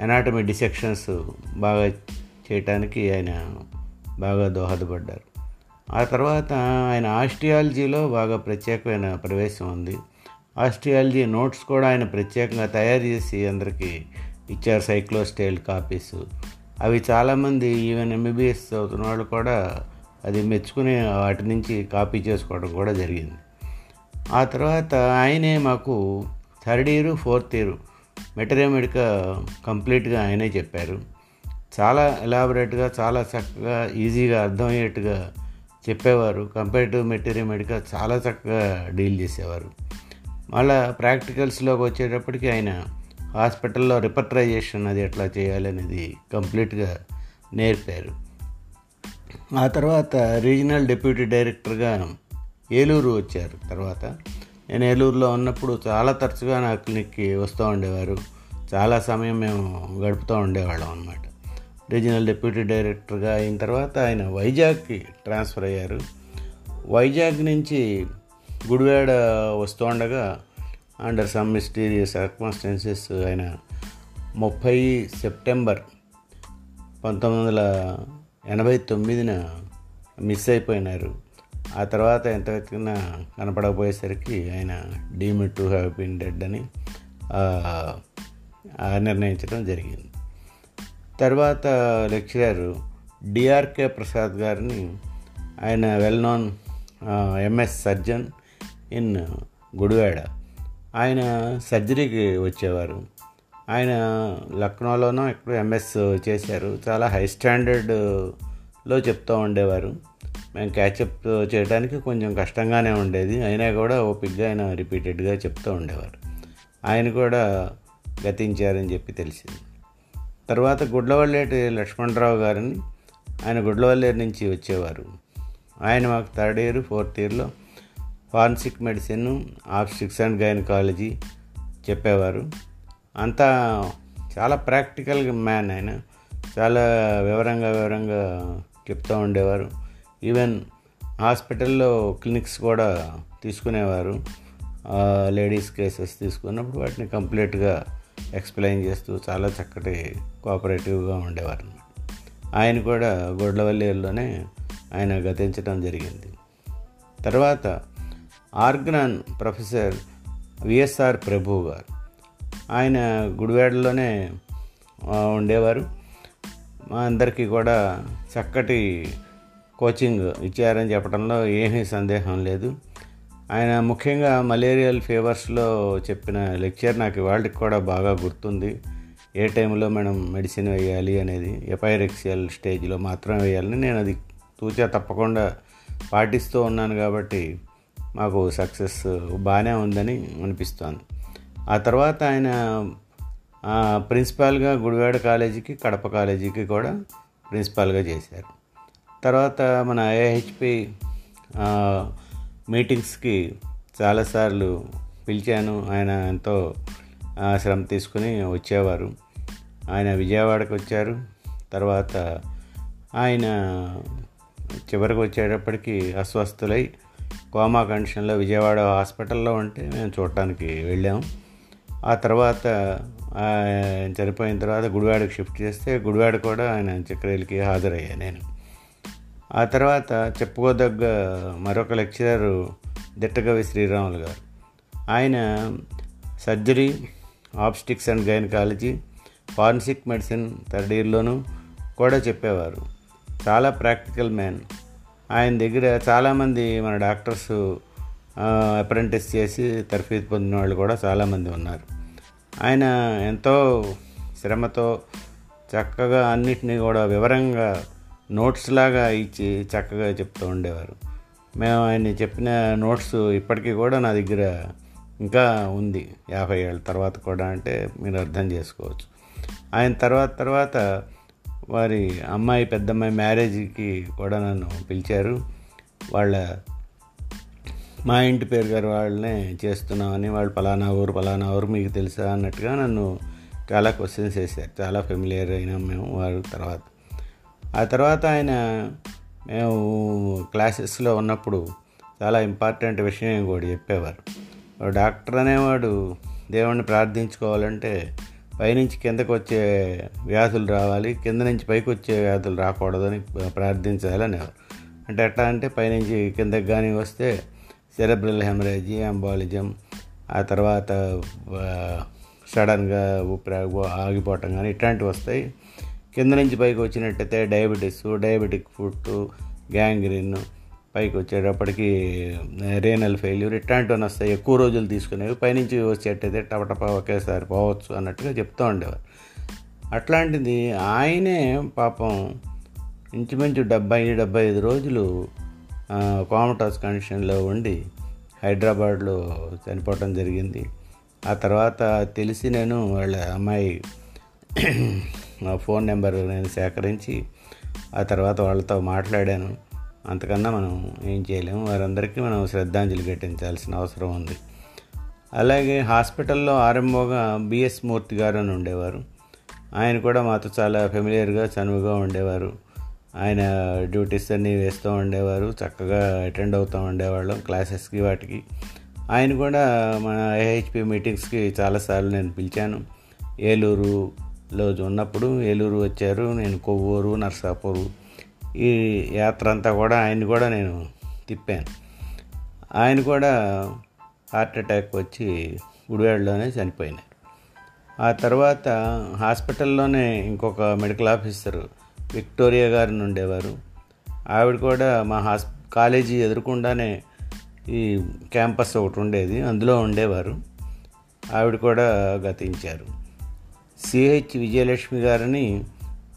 anatomy dissections బాగా చేయటానికి ఆయన బాగా దోహదపడ్డారు. ఆ తర్వాత ఆయన ఆస్ట్రియాలజీలో బాగా ప్రత్యేకమైన ప్రవేశం ఉంది. ఆస్ట్రియాలజీ నోట్స్ కూడా ఆయన ప్రత్యేకంగా తయారు చేసి అందరికీ ఇచ్చారు సైక్లోస్టైల్ కాపీస్. అవి చాలామంది ఈవెన్ ఎంబీబీఎస్ చదువుతున్న వాళ్ళు కూడా అది మెచ్చుకుని వాటి నుంచి కాపీ చేసుకోవడం కూడా జరిగింది. ఆ తర్వాత ఆయనే మాకు third year fourth year materia medica కంప్లీట్గా ఆయనే చెప్పారు. చాలా ఎలాబరేట్గా చాలా చక్కగా ఈజీగా అర్థమయ్యేట్టుగా చెప్పేవారు. కంపేర్టివ్ మెటీరియల్ మెడికల్ చాలా చక్కగా డీల్ చేసేవారు. మళ్ళా ప్రాక్టికల్స్లోకి వచ్చేటప్పటికి ఆయన హాస్పిటల్లో రిపర్టరైజేషన్ అది ఎట్లా చేయాలనేది కంప్లీట్గా నేర్పారు. ఆ తర్వాత రీజనల్ డిప్యూటీ డైరెక్టర్గా ఏలూరు వచ్చారు. తర్వాత నేను ఏలూరులో ఉన్నప్పుడు చాలా తరచుగా నా క్లినిక్కి వస్తూ ఉండేవారు. చాలా సమయం మేము గడుపుతూ ఉండేవాళ్ళం అనమాట రీజనల్ డిప్యూటీ డైరెక్టర్గా అయిన తర్వాత ఆయన వైజాగ్కి ట్రాన్స్ఫర్ అయ్యారు. వైజాగ్ నుంచి గుడివాడ వస్తూ ఉండగా అండర్ సమ్ మిస్టీరియస్ సర్కమ్స్టెన్సెస్ ఆయన ముప్పై సెప్టెంబర్ పంతొమ్మిది వందల ఎనభై తొమ్మిదిన మిస్ అయిపోయినారు. ఆ తర్వాత ఎంత వెతికినా కనపడకపోయేసరికి ఆయన deem to have been dead అని నిర్ణయించడం జరిగింది. తర్వాత లెక్చరర్ డిఆర్కే ప్రసాద్ గారిని ఆయన well known MS surgeon in Gudivada. ఆయన సర్జరీకి వచ్చేవారు. ఆయన లక్నోలోనో ఎక్కడ ఎంఎస్ చేశారు. చాలా హై స్టాండర్డ్లో చెప్తూ ఉండేవారు. మేము క్యాచప్ చేయడానికి కొంచెం కష్టంగానే ఉండేది. అయినా కూడా ఓపిక్గా ఆయన రిపీటెడ్గా చెప్తూ ఉండేవారు. ఆయన కూడా గతించారని చెప్పి తెలిసింది. తర్వాత గుడ్లవల్లేటి లక్ష్మణరావు గారిని ఆయన గుడ్లవల్లేరు నుంచి వచ్చేవారు. ఆయన మాకు థర్డ్ ఇయర్ ఫోర్త్ ఇయర్లో forensic medicine obstetrics and gynaecology చెప్పేవారు. అంతా చాలా ప్రాక్టికల్ మ్యాన్ ఆయన. చాలా వివరంగా వివరంగా చెప్తూ ఉండేవారు. ఈవెన్ హాస్పిటల్లో క్లినిక్స్ కూడా తీసుకునేవారు. లేడీస్ కేసెస్ తీసుకున్నప్పుడు వాటిని కంప్లీట్గా ఎక్స్ప్లెయిన్ చేస్తూ చాలా చక్కటి కోఆపరేటివ్గా ఉండేవారు ఆయన కూడా గొడ్లవల్లిలోనే ఆయన గతించడం జరిగింది. తర్వాత ఆర్గనాన్ ప్రొఫెసర్ విఎస్ఆర్ ప్రభు గారు ఆయన గుడివాడలోనే ఉండేవారు. మా అందరికీ కూడా చక్కటి కోచింగ్ ఇచ్చారని చెప్పడంలో ఏమీ సందేహం లేదు. ఆయన ముఖ్యంగా మలేరియల్ ఫీవర్స్లో చెప్పిన లెక్చర్ నాకు వాళ్ళకి కూడా బాగా గుర్తుంది. ఏ టైంలో మనం మెడిసిన్ వేయాలి అనేది ఎపైరెక్సియల్ స్టేజ్లో మాత్రం వేయాలని నేను అది తూచా తప్పకుండా పాటిస్తూ ఉన్నాను కాబట్టి మాకు సక్సెస్ బాగానే ఉందని అనిపిస్తోంది. ఆ తర్వాత ఆయన ప్రిన్సిపాల్గా గుడివాడ కాలేజీకి కడప కాలేజీకి కూడా ప్రిన్సిపాల్గా చేశారు. తర్వాత మన ఏహెచ్పి మీటింగ్స్కి చాలాసార్లు పిలిచాను. ఆయన ఎంతో శ్రమ తీసుకుని వచ్చేవారు. ఆయన విజయవాడకు వచ్చారు. తర్వాత ఆయన చివరికి వచ్చేటప్పటికి అస్వస్థులై కోమా కండిషన్లో విజయవాడ హాస్పిటల్లో ఉంటే మేము చూడటానికి వెళ్ళాము ఆ తర్వాత చనిపోయిన తర్వాత గుడివాడకు షిఫ్ట్ చేస్తే గుడివాడ కూడా ఆయన చక్రయలకి హాజరయ్యా నేను. ఆ తర్వాత చెప్పుకోదగ్గ మరొక లెక్చరర్ దిట్టకవి శ్రీరాములు గారు. ఆయన surgery obstetrics and gynaecology forensic medicine third ఇయర్లోనూ కూడా చెప్పేవారు. చాలా ప్రాక్టికల్ మ్యాన్. ఆయన దగ్గర చాలామంది మన డాక్టర్స్ అప్రెంటిస్ చేసి తరఫీదు పొందిన వాళ్ళు కూడా చాలామంది ఉన్నారు. ఆయన ఎంతో శ్రమతో చక్కగా అన్నిటినీ కూడా వివరంగా నోట్స్ లాగా ఇచ్చి చక్కగా చెప్తూ ఉండేవారు. మేము ఆయన చెప్పిన నోట్స్ ఇప్పటికీ కూడా నా దగ్గర ఇంకా ఉంది. యాభై ఏళ్ళ తర్వాత కూడా అంటే మీరు అర్థం చేసుకోవచ్చు. ఆయన తర్వాత తర్వాత వారి అమ్మాయి పెద్దమ్మాయి మ్యారేజ్కి కూడా నన్ను పిలిచారు. వాళ్ళ మా ఇంటి పేరు గారు వాళ్ళనే చేస్తున్నామని వాళ్ళు పలానా ఊరు పలానా ఊరు మీకు తెలుసా అన్నట్టుగా నన్ను చాలా క్వశ్చన్స్ వేశారు. చాలా ఫెమిలియర్ అయినాం మేము వారి తర్వాత. ఆ తర్వాత ఆయన మేము క్లాసెస్లో ఉన్నప్పుడు చాలా ఇంపార్టెంట్ విషయం కూడా చెప్పేవారు. డాక్టర్ అనేవాడు దేవుణ్ణి ప్రార్థించుకోవాలంటే పైనుంచి కిందకు వచ్చే వ్యాధులు రావాలి కింద నుంచి పైకి వచ్చే వ్యాధులు రాకూడదని ప్రార్థించాలనేవారు అంటే ఎట్లా అంటే పైనుంచి కిందకి కానీ వస్తే సెరబ్రల్ హెమరేజీ అంబాలిజం ఆ తర్వాత సడన్గా ఊపిరి ఆగిపోవటం కానీ ఇట్లాంటివి వస్తాయి. కింద నుంచి పైకి వచ్చినట్టయితే డయాబెటీస్ డయాబెటిక్ ఫుడ్ గ్యాంగ్రీన్ పైకి వచ్చేటప్పటికి రేనల్ ఫెయిల్యూర్ ఇట్లాంటివన్నీ వస్తాయి. ఎక్కువ రోజులు తీసుకునేవి. పైనుంచి వచ్చేటైతే టపటప ఒకేసారి పోవచ్చు అన్నట్టుగా చెప్తూ ఉండేవారు. అట్లాంటిది ఆయనే పాపం ఇంచుమించు డెబ్బై డెబ్బై ఐదు రోజులు కోమటాస్ కండిషన్లో ఉండి హైదరాబాద్లో చనిపోవటం జరిగింది. ఆ తర్వాత తెలిసి నేను వాళ్ళ అమ్మాయి ఫోన్ నెంబర్ నేను సేకరించి ఆ తర్వాత వాళ్ళతో మాట్లాడాను. అంతకన్నా మనం ఏం చేయలేము. వారందరికీ మనం శ్రద్ధాంజలి ఘటించాల్సిన అవసరం ఉంది. అలాగే హాస్పిటల్లో ఆరంభంగా బిఎస్ మూర్తి గారు అని ఉండేవారు. ఆయన కూడా మాతో చాలా ఫెమిలియర్గా చనువుగా ఉండేవారు. ఆయన డ్యూటీస్ అన్నీ వేస్తూ ఉండేవారు. చక్కగా అటెండ్ అవుతూ ఉండేవాళ్ళం క్లాసెస్కి వాటికి. ఆయన కూడా మన ఏహెచ్పి మీటింగ్స్కి చాలాసార్లు నేను పిలిచాను. ఏలూరు ఏలూరులో ఉన్నప్పుడు ఏలూరు వచ్చారు నేను కొవ్వూరు నర్సాపూరు. ఈ యాత్ర అంతా కూడా ఆయన్ని కూడా నేను తిప్పాను. ఆయన కూడా హార్ట్ అటాక్ వచ్చి గుడివాడలోనే చనిపోయినారు. ఆ తర్వాత హాస్పిటల్లోనే ఇంకొక మెడికల్ ఆఫీసర్ విక్టోరియా గారిని ఉండేవారు. ఆవిడ కూడా మా హాస్ కాలేజీ ఎదురుకుండానే ఈ క్యాంపస్ ఒకటి ఉండేది అందులో ఉండేవారు. ఆవిడ కూడా గతించారు. సిహెచ్ విజయలక్ష్మి గారిని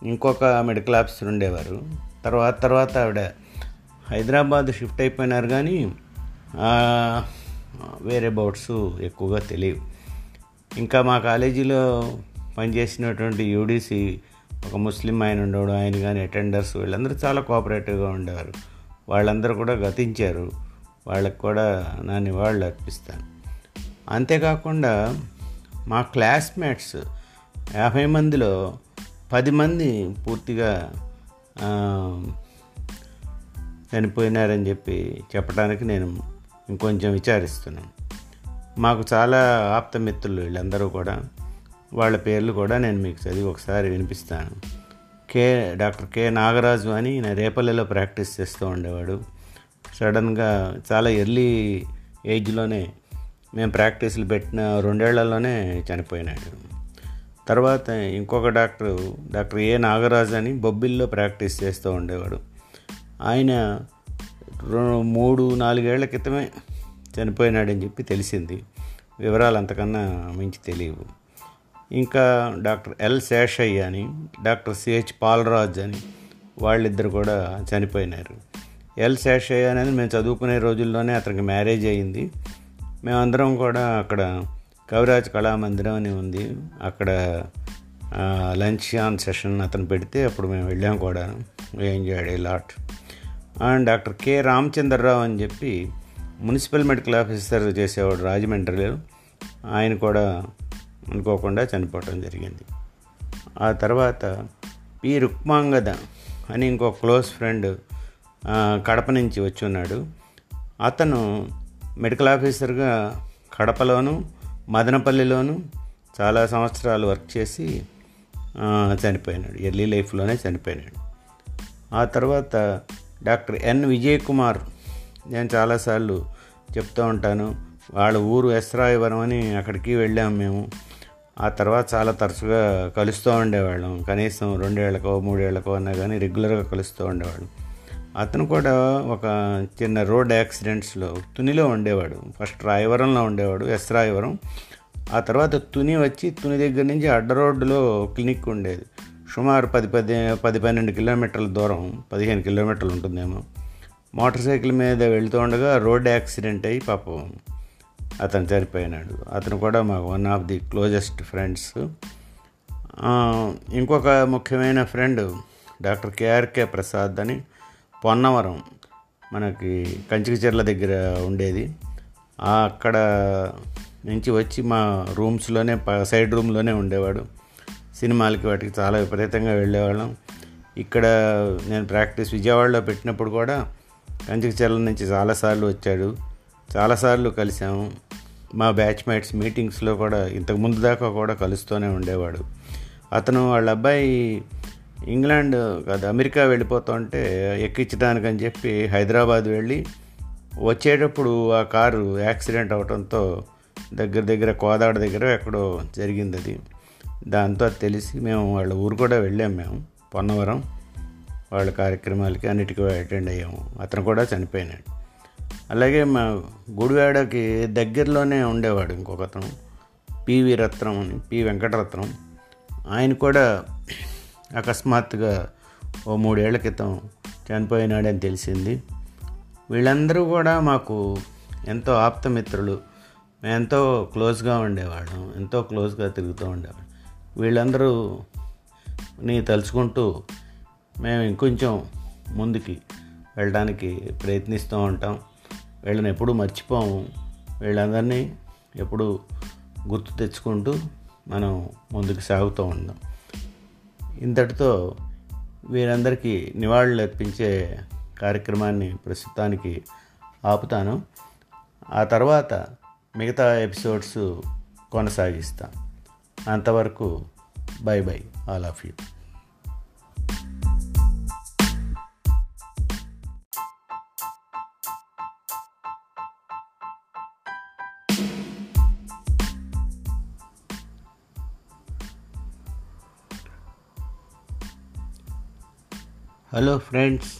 ఇంకొక మెడికల్ ఆఫీసర్ ఉండేవారు. తర్వాత తర్వాత ఆవిడ హైదరాబాద్ షిఫ్ట్ అయిపోయినారు కానీ వేరే బౌట్స్ ఎక్కువగా తెలియవు. ఇంకా మా కాలేజీలో పనిచేసినటువంటి యూడీసీ ఒక ముస్లిం ఆయన ఉండేవాడు ఆయన కానీ అటెండర్స్ వీళ్ళందరూ చాలా కోఆపరేటివ్గా ఉండేవారు. వాళ్ళందరూ కూడా గతించారు. వాళ్ళకి కూడా నా నివాళులు అర్పిస్తాను అంతేకాకుండా మా క్లాస్మేట్స్ యాభై మందిలో పది మంది పూర్తిగా చనిపోయినారని చెప్పి చెప్పడానికి నేను ఇంకొంచెం విచారిస్తున్నాను. మాకు చాలా ఆప్తమిత్రులు వీళ్ళందరూ కూడా వాళ్ళ పేర్లు కూడా నేను మీకు చదివి ఒకసారి వినిపిస్తాను. కే డాక్టర్ కె నాగరాజు అని నా రేపల్లెలో ప్రాక్టీస్ చేస్తూ ఉండేవాడు. సడన్గా చాలా ఎర్లీ ఏజ్లోనే మేము ప్రాక్టీసులు పెట్టిన రెండేళ్ళలోనే చనిపోయినాడు. తర్వాత ఇంకొక డాక్టర్ డాక్టర్ ఏ నాగరాజు అని బొబ్బిల్లో ప్రాక్టీస్ చేస్తూ ఉండేవాడు. ఆయన మూడు నాలుగేళ్ళ క్రితమే చనిపోయినాడని చెప్పి తెలిసింది. వివరాలు అంతకన్నా మించి తెలియవు. ఇంకా డాక్టర్ ఎల్ శేషయ్య అని డాక్టర్ సిహెచ్ పాలరాజ్ అని వాళ్ళిద్దరు కూడా చనిపోయినారు. ఎల్ శేషయ్య అనేది మేము చదువుకునే రోజుల్లోనే అతనికి మ్యారేజ్ అయ్యింది మేమందరం కూడా అక్కడ కవిరాజ్ కళామందిరం అని ఉంది. అక్కడ లంచ్ ఆన్ సెషన్ అతను పెడితే అప్పుడు మేము వెళ్ళాం కూడా. Enjoyed a lot and doctor K Ramachandrarao అని చెప్పి మున్సిపల్ మెడికల్ ఆఫీసర్ చేసేవాడు రాజమండ్రిలో ఆయన కూడా అనుకోకుండా చనిపోవడం జరిగింది. ఆ తర్వాత పి రుక్మాంగద అని ఇంకో క్లోజ్ ఫ్రెండ్ కడప నుంచి వచ్చి ఉన్నాడు. అతను మెడికల్ ఆఫీసర్గా కడపలోను మదనపల్లిలోను చాలా సంవత్సరాలు వర్క్ చేసి చనిపోయినాడు. ఎర్లీ లైఫ్లోనే చనిపోయినాడు. ఆ తర్వాత డాక్టర్ ఎన్ విజయ్ కుమార్ నేను చాలాసార్లు చెప్తూ ఉంటాను వాళ్ళ ఊరు ఎస్రాయవరం అని అక్కడికి వెళ్ళాము మేము. ఆ తర్వాత చాలా తరచుగా కలుస్తూ ఉండేవాళ్ళం. కనీసం రెండేళ్ళకో మూడేళ్ళకో అన్నా కానీ రెగ్యులర్గా కలుస్తూ ఉండేవాళ్ళం. అతను కూడా ఒక చిన్న రోడ్ యాక్సిడెంట్స్లో తునిలో ఉండేవాడు. ఫస్ట్ రాయవరంలో ఉండేవాడు ఎస్ రాయవరం. ఆ తర్వాత తుని వచ్చి తుని దగ్గర నుంచి అడ్డ రోడ్డులో క్లినిక్ ఉండేది. సుమారు పది పది పది పన్నెండు కిలోమీటర్ల దూరం పదిహేను కిలోమీటర్లు ఉంటుందేమో. మోటార్ సైకిల్ మీద వెళ్తూ ఉండగా రోడ్ యాక్సిడెంట్ అయ్యి పాపం అతను చనిపోయినాడు. అతను కూడా మాకు one of the closest friends. ఇంకొక ముఖ్యమైన ఫ్రెండ్ డాక్టర్ కేఆర్కే ప్రసాద్ అని పొన్నవరం మనకి కంచికచెర్ల దగ్గర ఉండేది. అక్కడ నుంచి వచ్చి మా రూమ్స్లోనే ప- సైడ్ రూమ్లోనే ఉండేవాడు. సినిమాలకి వాటికి చాలా విపరీతంగా వెళ్ళేవాళ్ళం. ఇక్కడ నేను ప్రాక్టీస్ విజయవాడలో పెట్టినప్పుడు కూడా కంచికచెర్ల నుంచి చాలాసార్లు వచ్చాడు. చాలాసార్లు కలిసాము మా బ్యాచ్మేట్స్ మీటింగ్స్లో కూడా ఇంతకు ముందు దాకా కూడా కలుస్తూనే ఉండేవాడు. అతను వాళ్ళ అబ్బాయి ఇంగ్లాండ్ కాదు అమెరికా వెళ్ళిపోతుంటే ఎక్కించడానికని చెప్పి హైదరాబాద్ వెళ్ళి వచ్చేటప్పుడు ఆ కారు యాక్సిడెంట్ అవడంతో దగ్గర దగ్గర కోదాడ దగ్గర ఎక్కడో జరిగింది అది. దాంతో తెలిసి మేము వాళ్ళ ఊరు కూడా వెళ్ళాము మేము పొన్నవరం. వాళ్ళ కార్యక్రమాలకి అన్నిటికీ అటెండ్ అయ్యాము. అతను కూడా చనిపోయినాడు. అలాగే మా గుడివాడకి దగ్గరలోనే ఉండేవాడు ఇంకొక అతను పివి రత్నం అని పి వెంకటరత్నం. ఆయన కూడా అకస్మాత్తుగా ఓ మూడేళ్ళ క్రితం చనిపోయినాడని తెలిసింది. వీళ్ళందరూ కూడా మాకు ఎంతో ఆప్తమిత్రులు. మేము ఎంతో క్లోజ్గా ఉండేవాళ్ళం. ఎంతో క్లోజ్గా తిరుగుతూ ఉండేవాళ్ళం. వీళ్ళందరూ నీ తలుచుకుంటూ మేము ఇంకొంచెం ముందుకి వెళ్ళడానికి ప్రయత్నిస్తూ ఉంటాం. వీళ్ళని ఎప్పుడూ మర్చిపోము. వీళ్ళందరినీ ఎప్పుడూ గుర్తు తెచ్చుకుంటూ మనం ముందుకు సాగుతూ ఉంటాం ఇంతటితో వీరందరికీ నివాళులు అర్పించే కార్యక్రమాన్ని ప్రస్తుతానికి ఆపుతాను. ఆ తర్వాత మిగతా ఎపిసోడ్స్ కొనసాగిస్తాను అంతవరకు bye bye all of you. Hello friends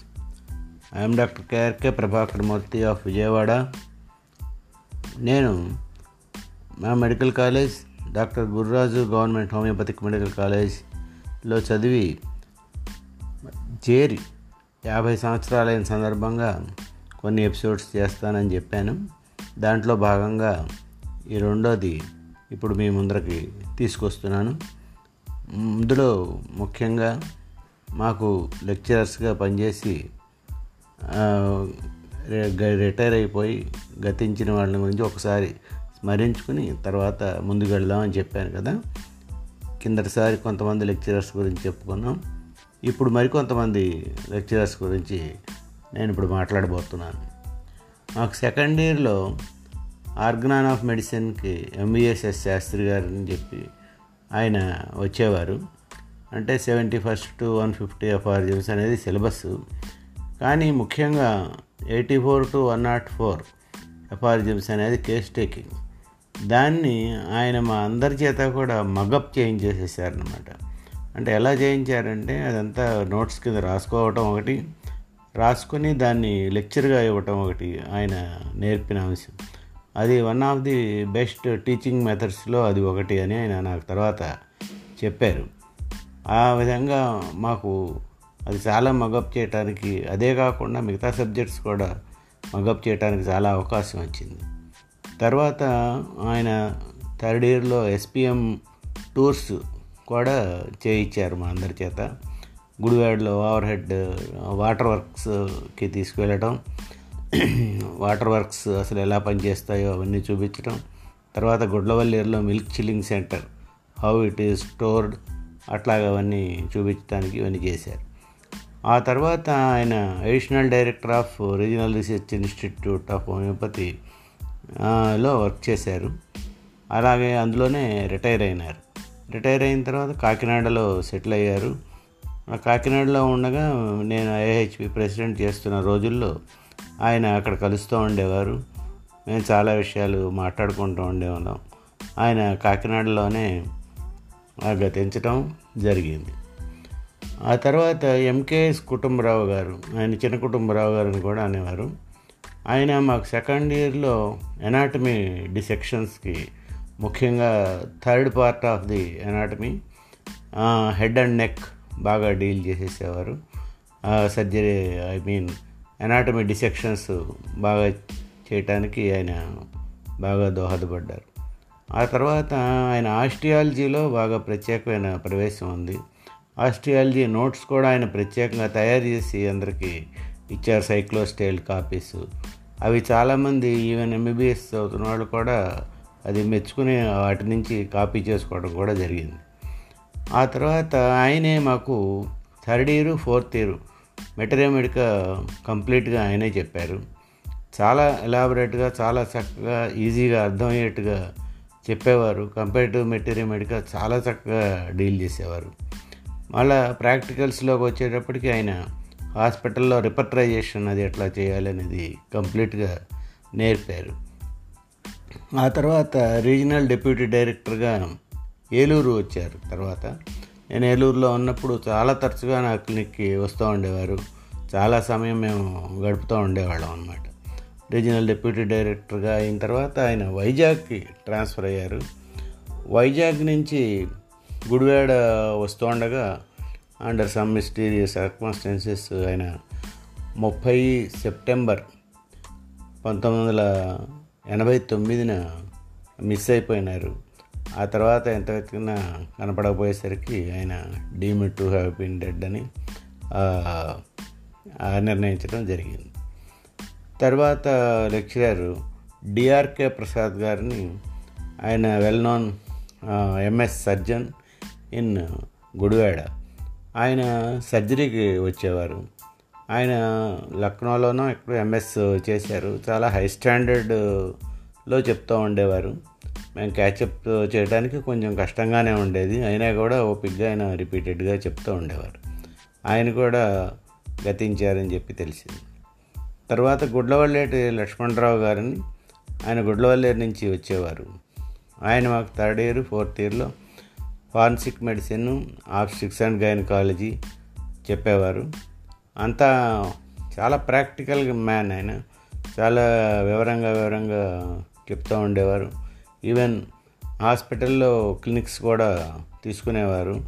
I'm doctor KRK Prabhakar Murthy of Vijayawada నేను మా medical college doctor Gurraju government homoeopathic medical కాలేజ్లో చదివి చేరి యాభై సంవత్సరాలైన సందర్భంగా కొన్ని ఎపిసోడ్స్ చేస్తానని చెప్పాను. దాంట్లో భాగంగా ఈ రెండోది ఇప్పుడు మీ ముందరకి తీసుకొస్తున్నాను. ఇందులో ముఖ్యంగా మాకు లెక్చరర్స్గా పనిచేసి రిటైర్ అయిపోయి గతించిన వాళ్ళ గురించి ఒకసారి స్మరించుకుని తర్వాత ముందుకు వెళ్దామని చెప్పాను కదా. కిందటిసారి కొంతమంది లెక్చరర్స్ గురించి చెప్పుకున్నాం. ఇప్పుడు మరికొంతమంది లెక్చరర్స్ గురించి నేను ఇప్పుడు మాట్లాడబోతున్నాను. మాకు సెకండ్ ఇయర్లో ఆర్గనాన్ ఆఫ్ మెడిసిన్కి ఎంబీఎస్ఎస్ శాస్త్రి గారని చెప్పి ఆయన వచ్చేవారు. అంటే seventy first to one fifty ఎఫ్ఆర్జమ్స్ అనేది సిలబస్. కానీ ముఖ్యంగా eighty four to one nought four ఎఫ్ఆర్జమ్స్ అనేది కేస్ టేకింగ్ దాన్ని ఆయన మా అందరి చేత కూడా మగప్ చేయించేసేసారనమాట అంటే ఎలా చేయించారంటే అదంతా నోట్స్ కింద రాసుకోవటం ఒకటి రాసుకొని దాన్ని లెక్చర్గా ఇవ్వటం ఒకటి ఆయన నేర్పిన అంశం. అది one of the best teaching మెథడ్స్లో అది ఒకటి అని ఆయన నాకు తర్వాత చెప్పారు. ఆ విధంగా మాకు అది చాలా మగప్ చేయడానికి అదే కాకుండా మిగతా సబ్జెక్ట్స్ కూడా మగప్ చేయడానికి చాలా అవకాశం వచ్చింది. తర్వాత ఆయన థర్డ్ ఇయర్లో ఎస్పిఎం టూర్స్ కూడా చేయించారు మా అందరి చేత. గుడివాడలో ఓవర్ హెడ్ వాటర్ వర్క్స్కి తీసుకువెళ్ళటం వాటర్ వర్క్స్ అసలు ఎలా పనిచేస్తాయో అవన్నీ చూపించడం తర్వాత గుడ్లవల్లిలో milk chilling centre how it is stored అట్లాగ అవన్నీ చూపించడానికి ఇవన్నీ చేశారు. ఆ తర్వాత ఆయన additional director of regional research institute of homoeopathy లో వర్క్ చేశారు. అలాగే అందులోనే రిటైర్ అయినారు. రిటైర్ అయిన తర్వాత కాకినాడలో సెటిల్ అయ్యారు. కాకినాడలో ఉండగా నేను ఐహెచ్పి ప్రెసిడెంట్ చేస్తున్న రోజుల్లో ఆయన అక్కడ కలుస్తూ ఉండేవారు. మేము చాలా విషయాలు మాట్లాడుకుంటూ ఉండేవాళ్ళం. ఆయన కాకినాడలోనే గతించడం జరిగింది. ఆ తర్వాత ఎంకేఎస్ కుటుంబరావు గారు ఆయన చిన్న కుటుంబరావు గారిని కూడా అనేవారు. ఆయన మాకు సెకండ్ ఇయర్లో ఎనాటమీ డిసెక్షన్స్కి ముఖ్యంగా third part of the anatomy head and neck బాగా deal చేసేసేవారు. Surgery I mean anatomy dissections బాగా చేయటానికి ఆయన బాగా దోహదపడ్డారు. ఆ తర్వాత ఆయన ఆస్ట్రియాలజీలో బాగా ప్రత్యేకమైన ప్రవేశం ఉంది. ఆస్ట్రియాలజీ నోట్స్ కూడా ఆయన ప్రత్యేకంగా తయారు చేసి అందరికీ ఇచ్చారు సైక్లోస్టైల్ కాపీస్. అవి చాలామంది ఈవెన్ ఎంబీబీఎస్ చదువుతున్న వాళ్ళు కూడా అది మెచ్చుకుని వాటి నుంచి కాపీ చేసుకోవడం కూడా జరిగింది. ఆ తర్వాత ఆయనే మాకు third year fourth year materia medica కంప్లీట్గా ఆయనే చెప్పారు. చాలా ఎలాబరేట్గా చాలా చక్కగా ఈజీగా అర్థమయ్యేట్టుగా చెప్పేవారు. కంపేరిటివ్ మెడికల్ చాలా చక్కగా డీల్ చేసేవారు. మళ్ళీ ప్రాక్టికల్స్లోకి వచ్చేటప్పటికి ఆయన హాస్పిటల్లో రిపర్టరైజేషన్ అది ఎట్లా చేయాలి అనేది కంప్లీట్గా నేర్పారు. ఆ తర్వాత రీజనల్ డిప్యూటీ డైరెక్టర్గా ఏలూరు వచ్చారు. తర్వాత నేను ఏలూరులో ఉన్నప్పుడు చాలా తరచుగా నా క్లినిక్కి వస్తూ ఉండేవారు. చాలా సమయం మేము గడుపుతూ ఉండేవాళ్ళం అనమాట రీజనల్ డిప్యూటీ డైరెక్టర్గా అయిన తర్వాత ఆయన వైజాగ్కి ట్రాన్స్ఫర్ అయ్యారు. వైజాగ్ నుంచి గుడివాడ వస్తూ ఉండగా అండర్ సమ్ మిస్టీరియస్ సర్కమ్స్టెన్సెస్ ఆయన ముప్పై సెప్టెంబర్ పంతొమ్మిది వందల ఎనభై తొమ్మిదిన మిస్ అయిపోయినారు. ఆ తర్వాత ఎంత వెతికినా కనపడకపోయేసరికి ఆయన deem to have been dead అని నిర్ణయించడం జరిగింది. తర్వాత లెక్చరర్ డిఆర్కే ప్రసాద్ గారిని ఆయన well known MS surgeon in Gudivada. ఆయన సర్జరీకి వచ్చేవారు. ఆయన లక్నోలోనో ఇక్కడ ఎంఎస్ చేశారు. చాలా హై స్టాండర్డ్లో చెప్తూ ఉండేవారు. మేము క్యాచప్ చేయడానికి కొంచెం కష్టంగానే ఉండేది. అయినా కూడా ఓపిక్గా ఆయన రిపీటెడ్గా చెప్తూ ఉండేవారు. ఆయన కూడా గతించారని చెప్పి తెలిసింది. తర్వాత గుడ్లవల్లేటి లక్ష్మణరావు గారిని ఆయన గుడ్లవల్లేరు నుంచి వచ్చేవారు. ఆయన మాకు థర్డ్ ఇయర్ ఫోర్త్ ఇయర్లో forensic medicine obstetrics and gynaecology చెప్పేవారు. అంతా చాలా ప్రాక్టికల్ మ్యాన్ ఆయన. చాలా వివరంగా వివరంగా చెప్తూ ఉండేవారు. ఈవెన్ హాస్పిటల్లో క్లినిక్స్ కూడా తీసుకునేవారు.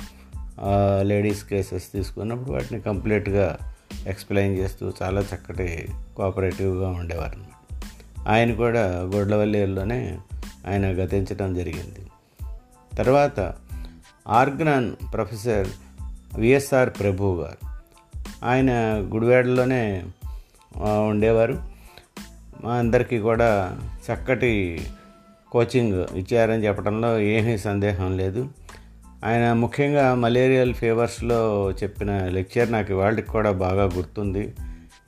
లేడీస్ కేసెస్ తీసుకున్నప్పుడు వాటిని కంప్లీట్గా ఎక్స్ప్లెయిన్ చేస్తూ చాలా చక్కటి కోఆపరేటివ్గా ఉండేవారు ఆయన కూడా గొడ్లవల్లిలోనే ఆయన గతించడం జరిగింది. తర్వాత ఆర్గనాన్ ప్రొఫెసర్ విఎస్ఆర్ ప్రభు గారు ఆయన గుడివాడలోనే ఉండేవారు. మా అందరికీ కూడా చక్కటి కోచింగ్ ఇచ్చారని చెప్పడంలో ఏమీ సందేహం లేదు. ఆయన ముఖ్యంగా మలేరియల్ ఫీవర్స్లో చెప్పిన లెక్చర్ నాకు వాళ్ళకి కూడా బాగా గుర్తుంది.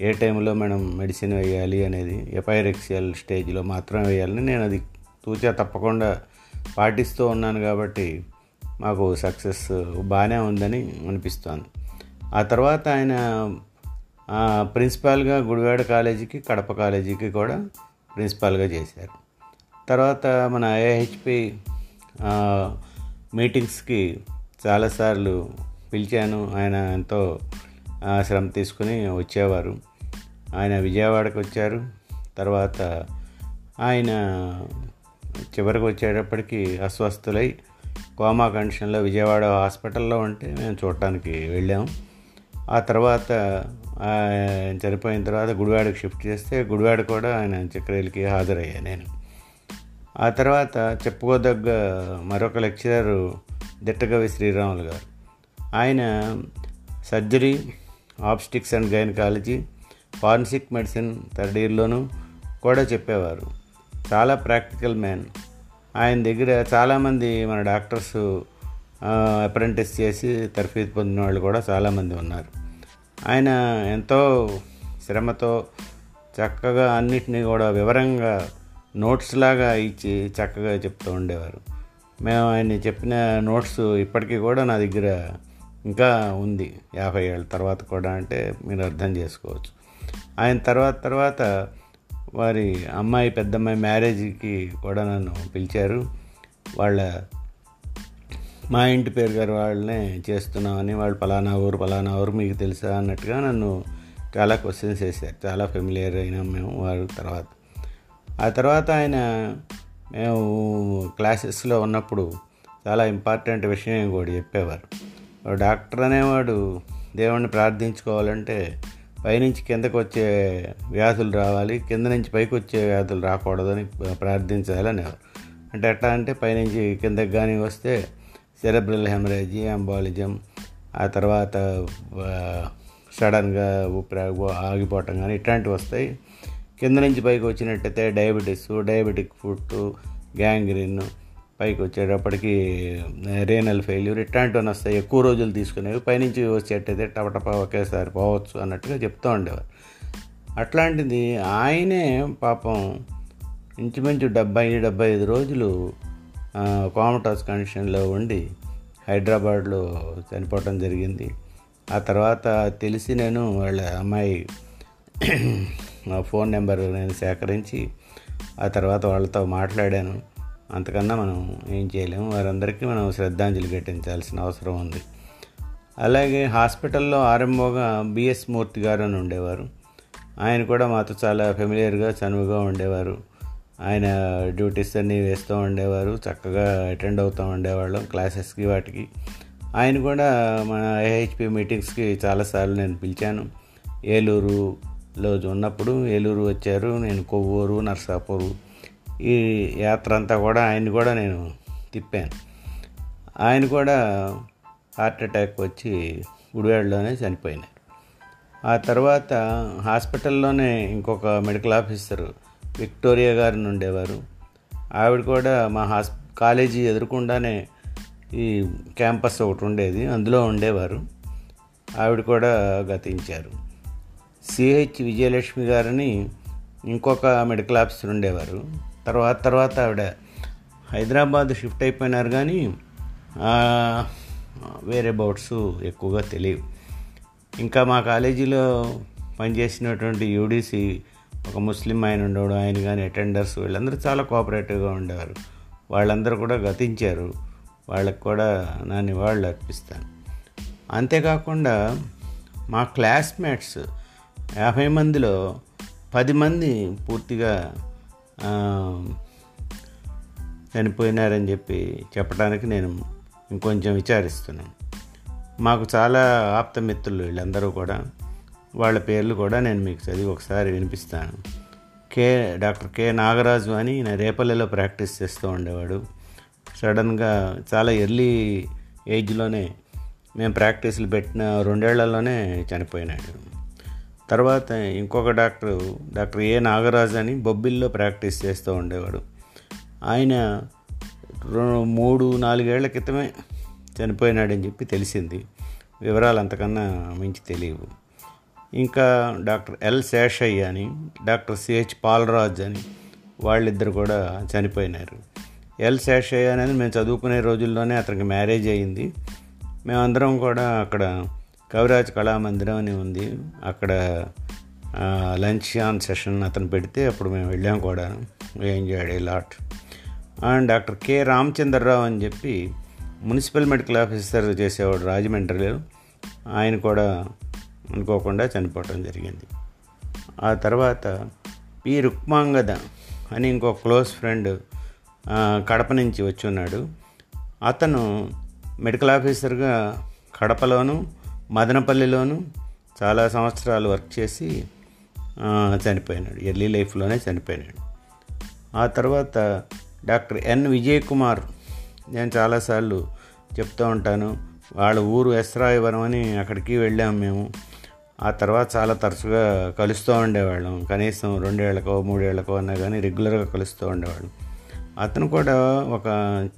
ఏ టైంలో మనం మెడిసిన్ వేయాలి అనేది ఎపైరెక్సియల్ స్టేజ్లో మాత్రమే వేయాలని నేను అది తూచా తప్పకుండా పాటిస్తూ ఉన్నాను కాబట్టి మాకు సక్సెస్ బాగానే ఉందని అనిపిస్తోంది. ఆ తర్వాత ఆయన ప్రిన్సిపాల్గా గుడివాడ కాలేజీకి కడప కాలేజీకి కూడా ప్రిన్సిపాల్గా చేశారు. తర్వాత మన ఏహెచ్పి మీటింగ్స్కి చాలాసార్లు పిలిచాను. ఆయన ఎంతో శ్రమ తీసుకుని వచ్చేవారు. ఆయన విజయవాడకు వచ్చారు. తర్వాత ఆయన చివరికి వచ్చేటప్పటికి అస్వస్థులై కోమా కండిషన్లో విజయవాడ హాస్పిటల్లో ఉంటే మేము చూడటానికి వెళ్ళాము ఆ తర్వాత ఆయన చనిపోయిన తర్వాత గుడివాడకి షిఫ్ట్ చేస్తే గుడివాడ కూడా ఆయన చక్రయ్యలకి హాజరయ్యా నేను. ఆ తర్వాత చెప్పుకోదగ్గ మరొక లెక్చరర్ దిట్టగవి శ్రీరాములు గారు. ఆయన surgery obstetrics and gynaecology forensic medicine third ఇయర్లోనూ కూడా చెప్పేవారు. చాలా ప్రాక్టికల్ మ్యాన్. ఆయన దగ్గర చాలామంది మన డాక్టర్స్ అప్రెంటిస్ చేసి తర్ఫీదు పొందిన వాళ్ళు కూడా చాలామంది ఉన్నారు. ఆయన ఎంతో శ్రమతో చక్కగా అన్నిటినీ కూడా వివరంగా నోట్స్ లాగా ఇచ్చి చక్కగా చెప్తూ ఉండేవారు. మేము ఆయన చెప్పిన నోట్స్ ఇప్పటికీ కూడా నా దగ్గర ఇంకా ఉంది. యాభై ఏళ్ళ తర్వాత కూడా అంటే మీరు అర్థం చేసుకోవచ్చు. ఆయన తర్వాత తర్వాత వారి అమ్మాయి పెద్దమ్మాయి మ్యారేజ్కి కూడా నన్ను పిలిచారు. వాళ్ళ మా ఇంటి పేరు గారు వాళ్ళనే చేస్తున్నామని వాళ్ళు పలానా ఊరు పలానా ఊరు మీకు తెలుసా అన్నట్టుగా నన్ను చాలా క్వశ్చన్స్ వేశారు చాలా ఫెమిలియర్ అయినాం మేము వారి తర్వాత. ఆ తర్వాత ఆయన మేము క్లాసెస్లో ఉన్నప్పుడు చాలా ఇంపార్టెంట్ విషయం కూడా చెప్పేవారు. డాక్టర్ అనేవాడు దేవుణ్ణి ప్రార్థించుకోవాలంటే పైనుంచి కిందకు వచ్చే వ్యాధులు రావాలి కింద నుంచి పైకి వచ్చే వ్యాధులు రాకూడదని ప్రార్థించాలని. అంటే ఎట్లా అంటే పైనుంచి కిందకి కానీ వస్తే సెరబ్రల్ హెమరేజీ అంబాలిజం ఆ తర్వాత సడన్గా ఊపిరి ఆగిపోవటం కానీ ఇట్లాంటివి వస్తాయి. కింద నుంచి పైకి వచ్చినట్టయితే డయాబెటీస్ డయాబెటిక్ ఫుడ్ గ్యాంగ్రీన్ పైకి వచ్చేటప్పటికి రేనల్ ఫెయిల్యూర్ ఇట్లాంటివన్నీ వస్తాయి. ఎక్కువ రోజులు తీసుకునేవి పైనుంచి వచ్చేటైతే టపటప ఒకేసారి పోవచ్చు అన్నట్టుగా చెప్తూ ఉండేవారు. అట్లాంటిది ఆయనే పాపం ఇంచుమించు డెబ్బై డెబ్బై ఐదు రోజులు కోమటాస్ కండిషన్లో ఉండి హైదరాబాద్లో చనిపోవటం జరిగింది. ఆ తర్వాత తెలిసి నేను వాళ్ళ అమ్మాయి ఫోన్ నెంబర్ నేను సేకరించి ఆ తర్వాత వాళ్ళతో మాట్లాడాను. అంతకన్నా మనం ఏం చేయలేము. వారందరికీ మనం శ్రద్ధాంజలి ఘటించాల్సిన అవసరం ఉంది. అలాగే హాస్పిటల్లో ఆరంభంగా బిఎస్ మూర్తి గారు అని ఉండేవారు. ఆయన కూడా మాతో చాలా ఫెమిలియర్గా చనువుగా ఉండేవారు. ఆయన డ్యూటీస్ అన్నీ వేస్తూ ఉండేవారు. చక్కగా అటెండ్ అవుతూ ఉండేవాళ్ళం క్లాసెస్కి వాటికి. ఆయన కూడా మన ఏహెచ్పి మీటింగ్స్కి చాలాసార్లు నేను పిలిచాను. ఏలూరులో ఉన్నప్పుడు ఏలూరు వచ్చారు. నేను కొవ్వూరు నర్సాపూరు ఈ యాత్ర అంతా కూడా ఆయన్ని కూడా నేను తిప్పాను. ఆయన కూడా హార్ట్ అటాక్ వచ్చి గుడివాడలోనే చనిపోయినారు. ఆ తర్వాత హాస్పిటల్లోనే ఇంకొక మెడికల్ ఆఫీసర్ విక్టోరియా గారిని ఉండేవారు. ఆవిడ కూడా మా హాస్ కాలేజీ ఎదురుకుండానే ఈ క్యాంపస్ ఒకటి ఉండేది అందులో ఉండేవారు. ఆవిడ కూడా గతించారు. సిహెచ్ విజయలక్ష్మి గారిని ఇంకొక మెడికల్ ఆఫీసర్ ఉండేవారు. తర్వాత తర్వాత ఆవిడ హైదరాబాద్ షిఫ్ట్ అయిపోయినారు కానీ వేరే బౌట్స్ ఎక్కువగా తెలియవు. ఇంకా మా కాలేజీలో పనిచేసినటువంటి యూడీసీ ఒక ముస్లిం ఆయన ఉండేవాడు ఆయన కానీ అటెండర్స్ వీళ్ళందరూ చాలా కోఆపరేటివ్గా ఉండేవారు. వాళ్ళందరూ కూడా గతించారు. వాళ్ళకు కూడా నా నివాళులు అర్పిస్తాను. అంతేకాకుండా మా క్లాస్మేట్స్ యాభై మందిలో పది మంది పూర్తిగా చనిపోయినారని చెప్పి చెప్పడానికి నేను ఇంకొంచెం విచారిస్తున్నాను. మాకు చాలా ఆప్తమిత్రులు వీళ్ళందరూ కూడా వాళ్ళ పేర్లు కూడా నేను మీకు చదివి ఒకసారి వినిపిస్తాను. కే డాక్టర్ కె నాగరాజు అని నేను రేపల్లెలో ప్రాక్టీస్ చేస్తూ ఉండేవాడు. సడన్గా చాలా ఎర్లీ ఏజ్లోనే మేము ప్రాక్టీసులు పెట్టిన రెండేళ్ళలోనే చనిపోయినాడు. తర్వాత ఇంకొక డాక్టర్ డాక్టర్ ఏ నాగరాజు అని బొబ్బిల్లో ప్రాక్టీస్ చేస్తూ ఉండేవాడు. ఆయన మూడు నాలుగేళ్ళ క్రితమే చనిపోయినాడని చెప్పి తెలిసింది. వివరాలు అంతకన్నా మించి తెలియవు. ఇంకా డాక్టర్ ఎల్ శేషయ్య అని డాక్టర్ సిహెచ్ పాలరాజ్ అని వాళ్ళిద్దరు కూడా చనిపోయినారు. ఎల్ శేషయ్య అనేది మేము చదువుకునే రోజుల్లోనే అతనికి మ్యారేజ్ అయ్యింది. మేమందరం కూడా అక్కడ కవిరాజ్ కళామందిరం అని ఉంది. అక్కడ లంచ్ ఆన్ సెషన్ అతను పెడితే అప్పుడు మేము వెళ్ళాం కూడా. Enjoyed a lot and doctor K Ramachandrarao అని చెప్పి మున్సిపల్ మెడికల్ ఆఫీసర్ చేసేవాడు రాజమండ్రిలో ఆయన కూడా అనుకోకుండా చనిపోవడం జరిగింది. ఆ తర్వాత పి రుక్మాంగద అని ఇంకో క్లోజ్ ఫ్రెండ్ కడప నుంచి వచ్చి ఉన్నాడు. అతను మెడికల్ ఆఫీసర్గా కడపలోను మదనపల్లిలోను చాలా సంవత్సరాలు వర్క్ చేసి చనిపోయినాడు. ఎర్లీ లైఫ్లోనే చనిపోయినాడు. ఆ తర్వాత డాక్టర్ ఎన్ విజయ్ కుమార్ నేను చాలాసార్లు చెప్తూ ఉంటాను వాళ్ళ ఊరు ఎస్రాయవరం అని అక్కడికి వెళ్ళాము మేము. ఆ తర్వాత చాలా తరచుగా కలుస్తూ ఉండేవాళ్ళం. కనీసం రెండేళ్ళకో మూడేళ్ళకో అన్నా కానీ రెగ్యులర్గా కలుస్తూ ఉండేవాళ్ళం. అతను కూడా ఒక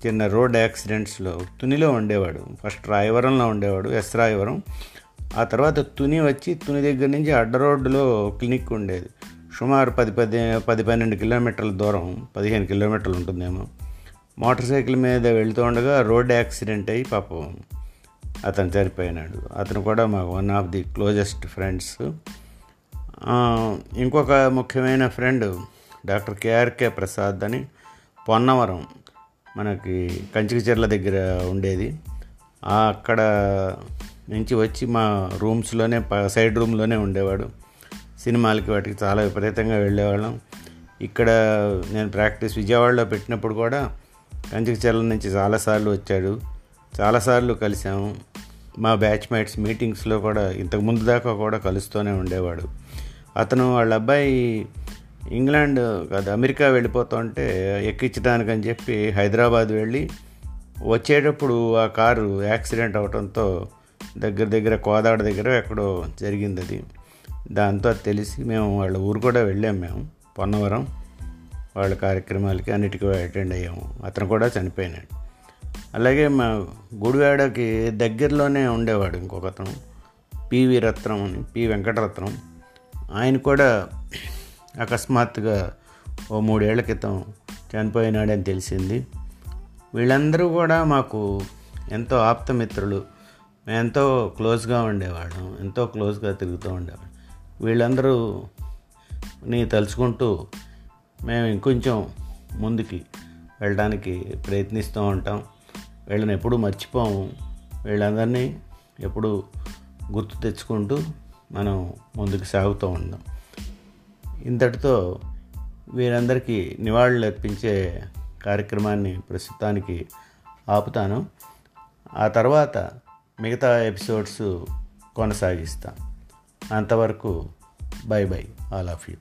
చిన్న రోడ్ యాక్సిడెంట్స్లో తునిలో ఉండేవాడు. ఫస్ట్ రాయవరంలో ఉండేవాడు ఎస్ రాయవరం. ఆ తర్వాత తుని వచ్చి తుని దగ్గర నుంచి అడ్డ రోడ్డులో క్లినిక్ ఉండేది. సుమారు పది పది పది పన్నెండు కిలోమీటర్ల దూరం పదిహేను కిలోమీటర్లు ఉంటుందేమో. మోటార్ సైకిల్ మీద వెళ్తూ ఉండగా రోడ్ యాక్సిడెంట్ అయ్యి పాపం అతను చనిపోయినాడు. అతను కూడా మాకు one of the closest friends. ఇంకొక ముఖ్యమైన ఫ్రెండ్ డాక్టర్ కేఆర్కే ప్రసాద్ అని పొన్నవరం మనకి కంచికచెర్ల దగ్గర ఉండేది. అక్కడ నుంచి వచ్చి మా రూమ్స్లోనే ప- సైడ్ రూమ్లోనే ఉండేవాడు. సినిమాలకి వాటికి చాలా విపరీతంగా వెళ్ళేవాళ్ళం. ఇక్కడ నేను ప్రాక్టీస్ విజయవాడలో పెట్టినప్పుడు కూడా కంచికచెర్ల నుంచి చాలాసార్లు వచ్చాడు. చాలాసార్లు కలిసాము మా బ్యాచ్మేట్స్ మీటింగ్స్లో కూడా ఇంతకు ముందు దాకా కూడా కలుస్తూనే ఉండేవాడు. అతను వాళ్ళ అబ్బాయి ఇంగ్లాండ్ కాదు అమెరికా వెళ్ళిపోతుంటే ఎక్కించడానికని చెప్పి హైదరాబాద్ వెళ్ళి వచ్చేటప్పుడు ఆ కారు యాక్సిడెంట్ అవడంతో దగ్గర దగ్గర కోదాడ దగ్గర ఎక్కడో జరిగింది అది. దాంతో అది తెలిసి మేము వాళ్ళ ఊరు కూడా వెళ్ళాము మేము పొన్నవరం. వాళ్ళ కార్యక్రమాలకి అన్నిటికీ అటెండ్ అయ్యాము. అతను కూడా చనిపోయినాడు. అలాగే మా గుడివాడకి దగ్గరలోనే ఉండేవాడు ఇంకొక అతను పివి రత్నం అని పి వెంకటరత్నం. ఆయన కూడా అకస్మాత్తుగా ఓ మూడేళ్ళ క్రితం చనిపోయినాడని తెలిసింది. వీళ్ళందరూ కూడా మాకు ఎంతో ఆప్తమిత్రులు. మేము ఎంతో క్లోజ్గా ఉండేవాళ్ళం. ఎంతో క్లోజ్గా తిరుగుతూ ఉండేవాళ్ళం. వీళ్ళందరూ నీ తలుచుకుంటూ మేము ఇంకొంచెం ముందుకి వెళ్ళడానికి ప్రయత్నిస్తూ ఉంటాం. వీళ్ళని ఎప్పుడూ మర్చిపోము. వీళ్ళందరినీ ఎప్పుడూ గుర్తు తెచ్చుకుంటూ మనం ముందుకు సాగుతూ ఉంటాం ఇంతటితో వీరందరికీ నివాళులు అర్పించే కార్యక్రమాన్ని ప్రస్తుతానికి ఆపుతాను. ఆ తర్వాత మిగతా ఎపిసోడ్స్ కొనసాగిస్తాం. అంతవరకు bye bye all of you.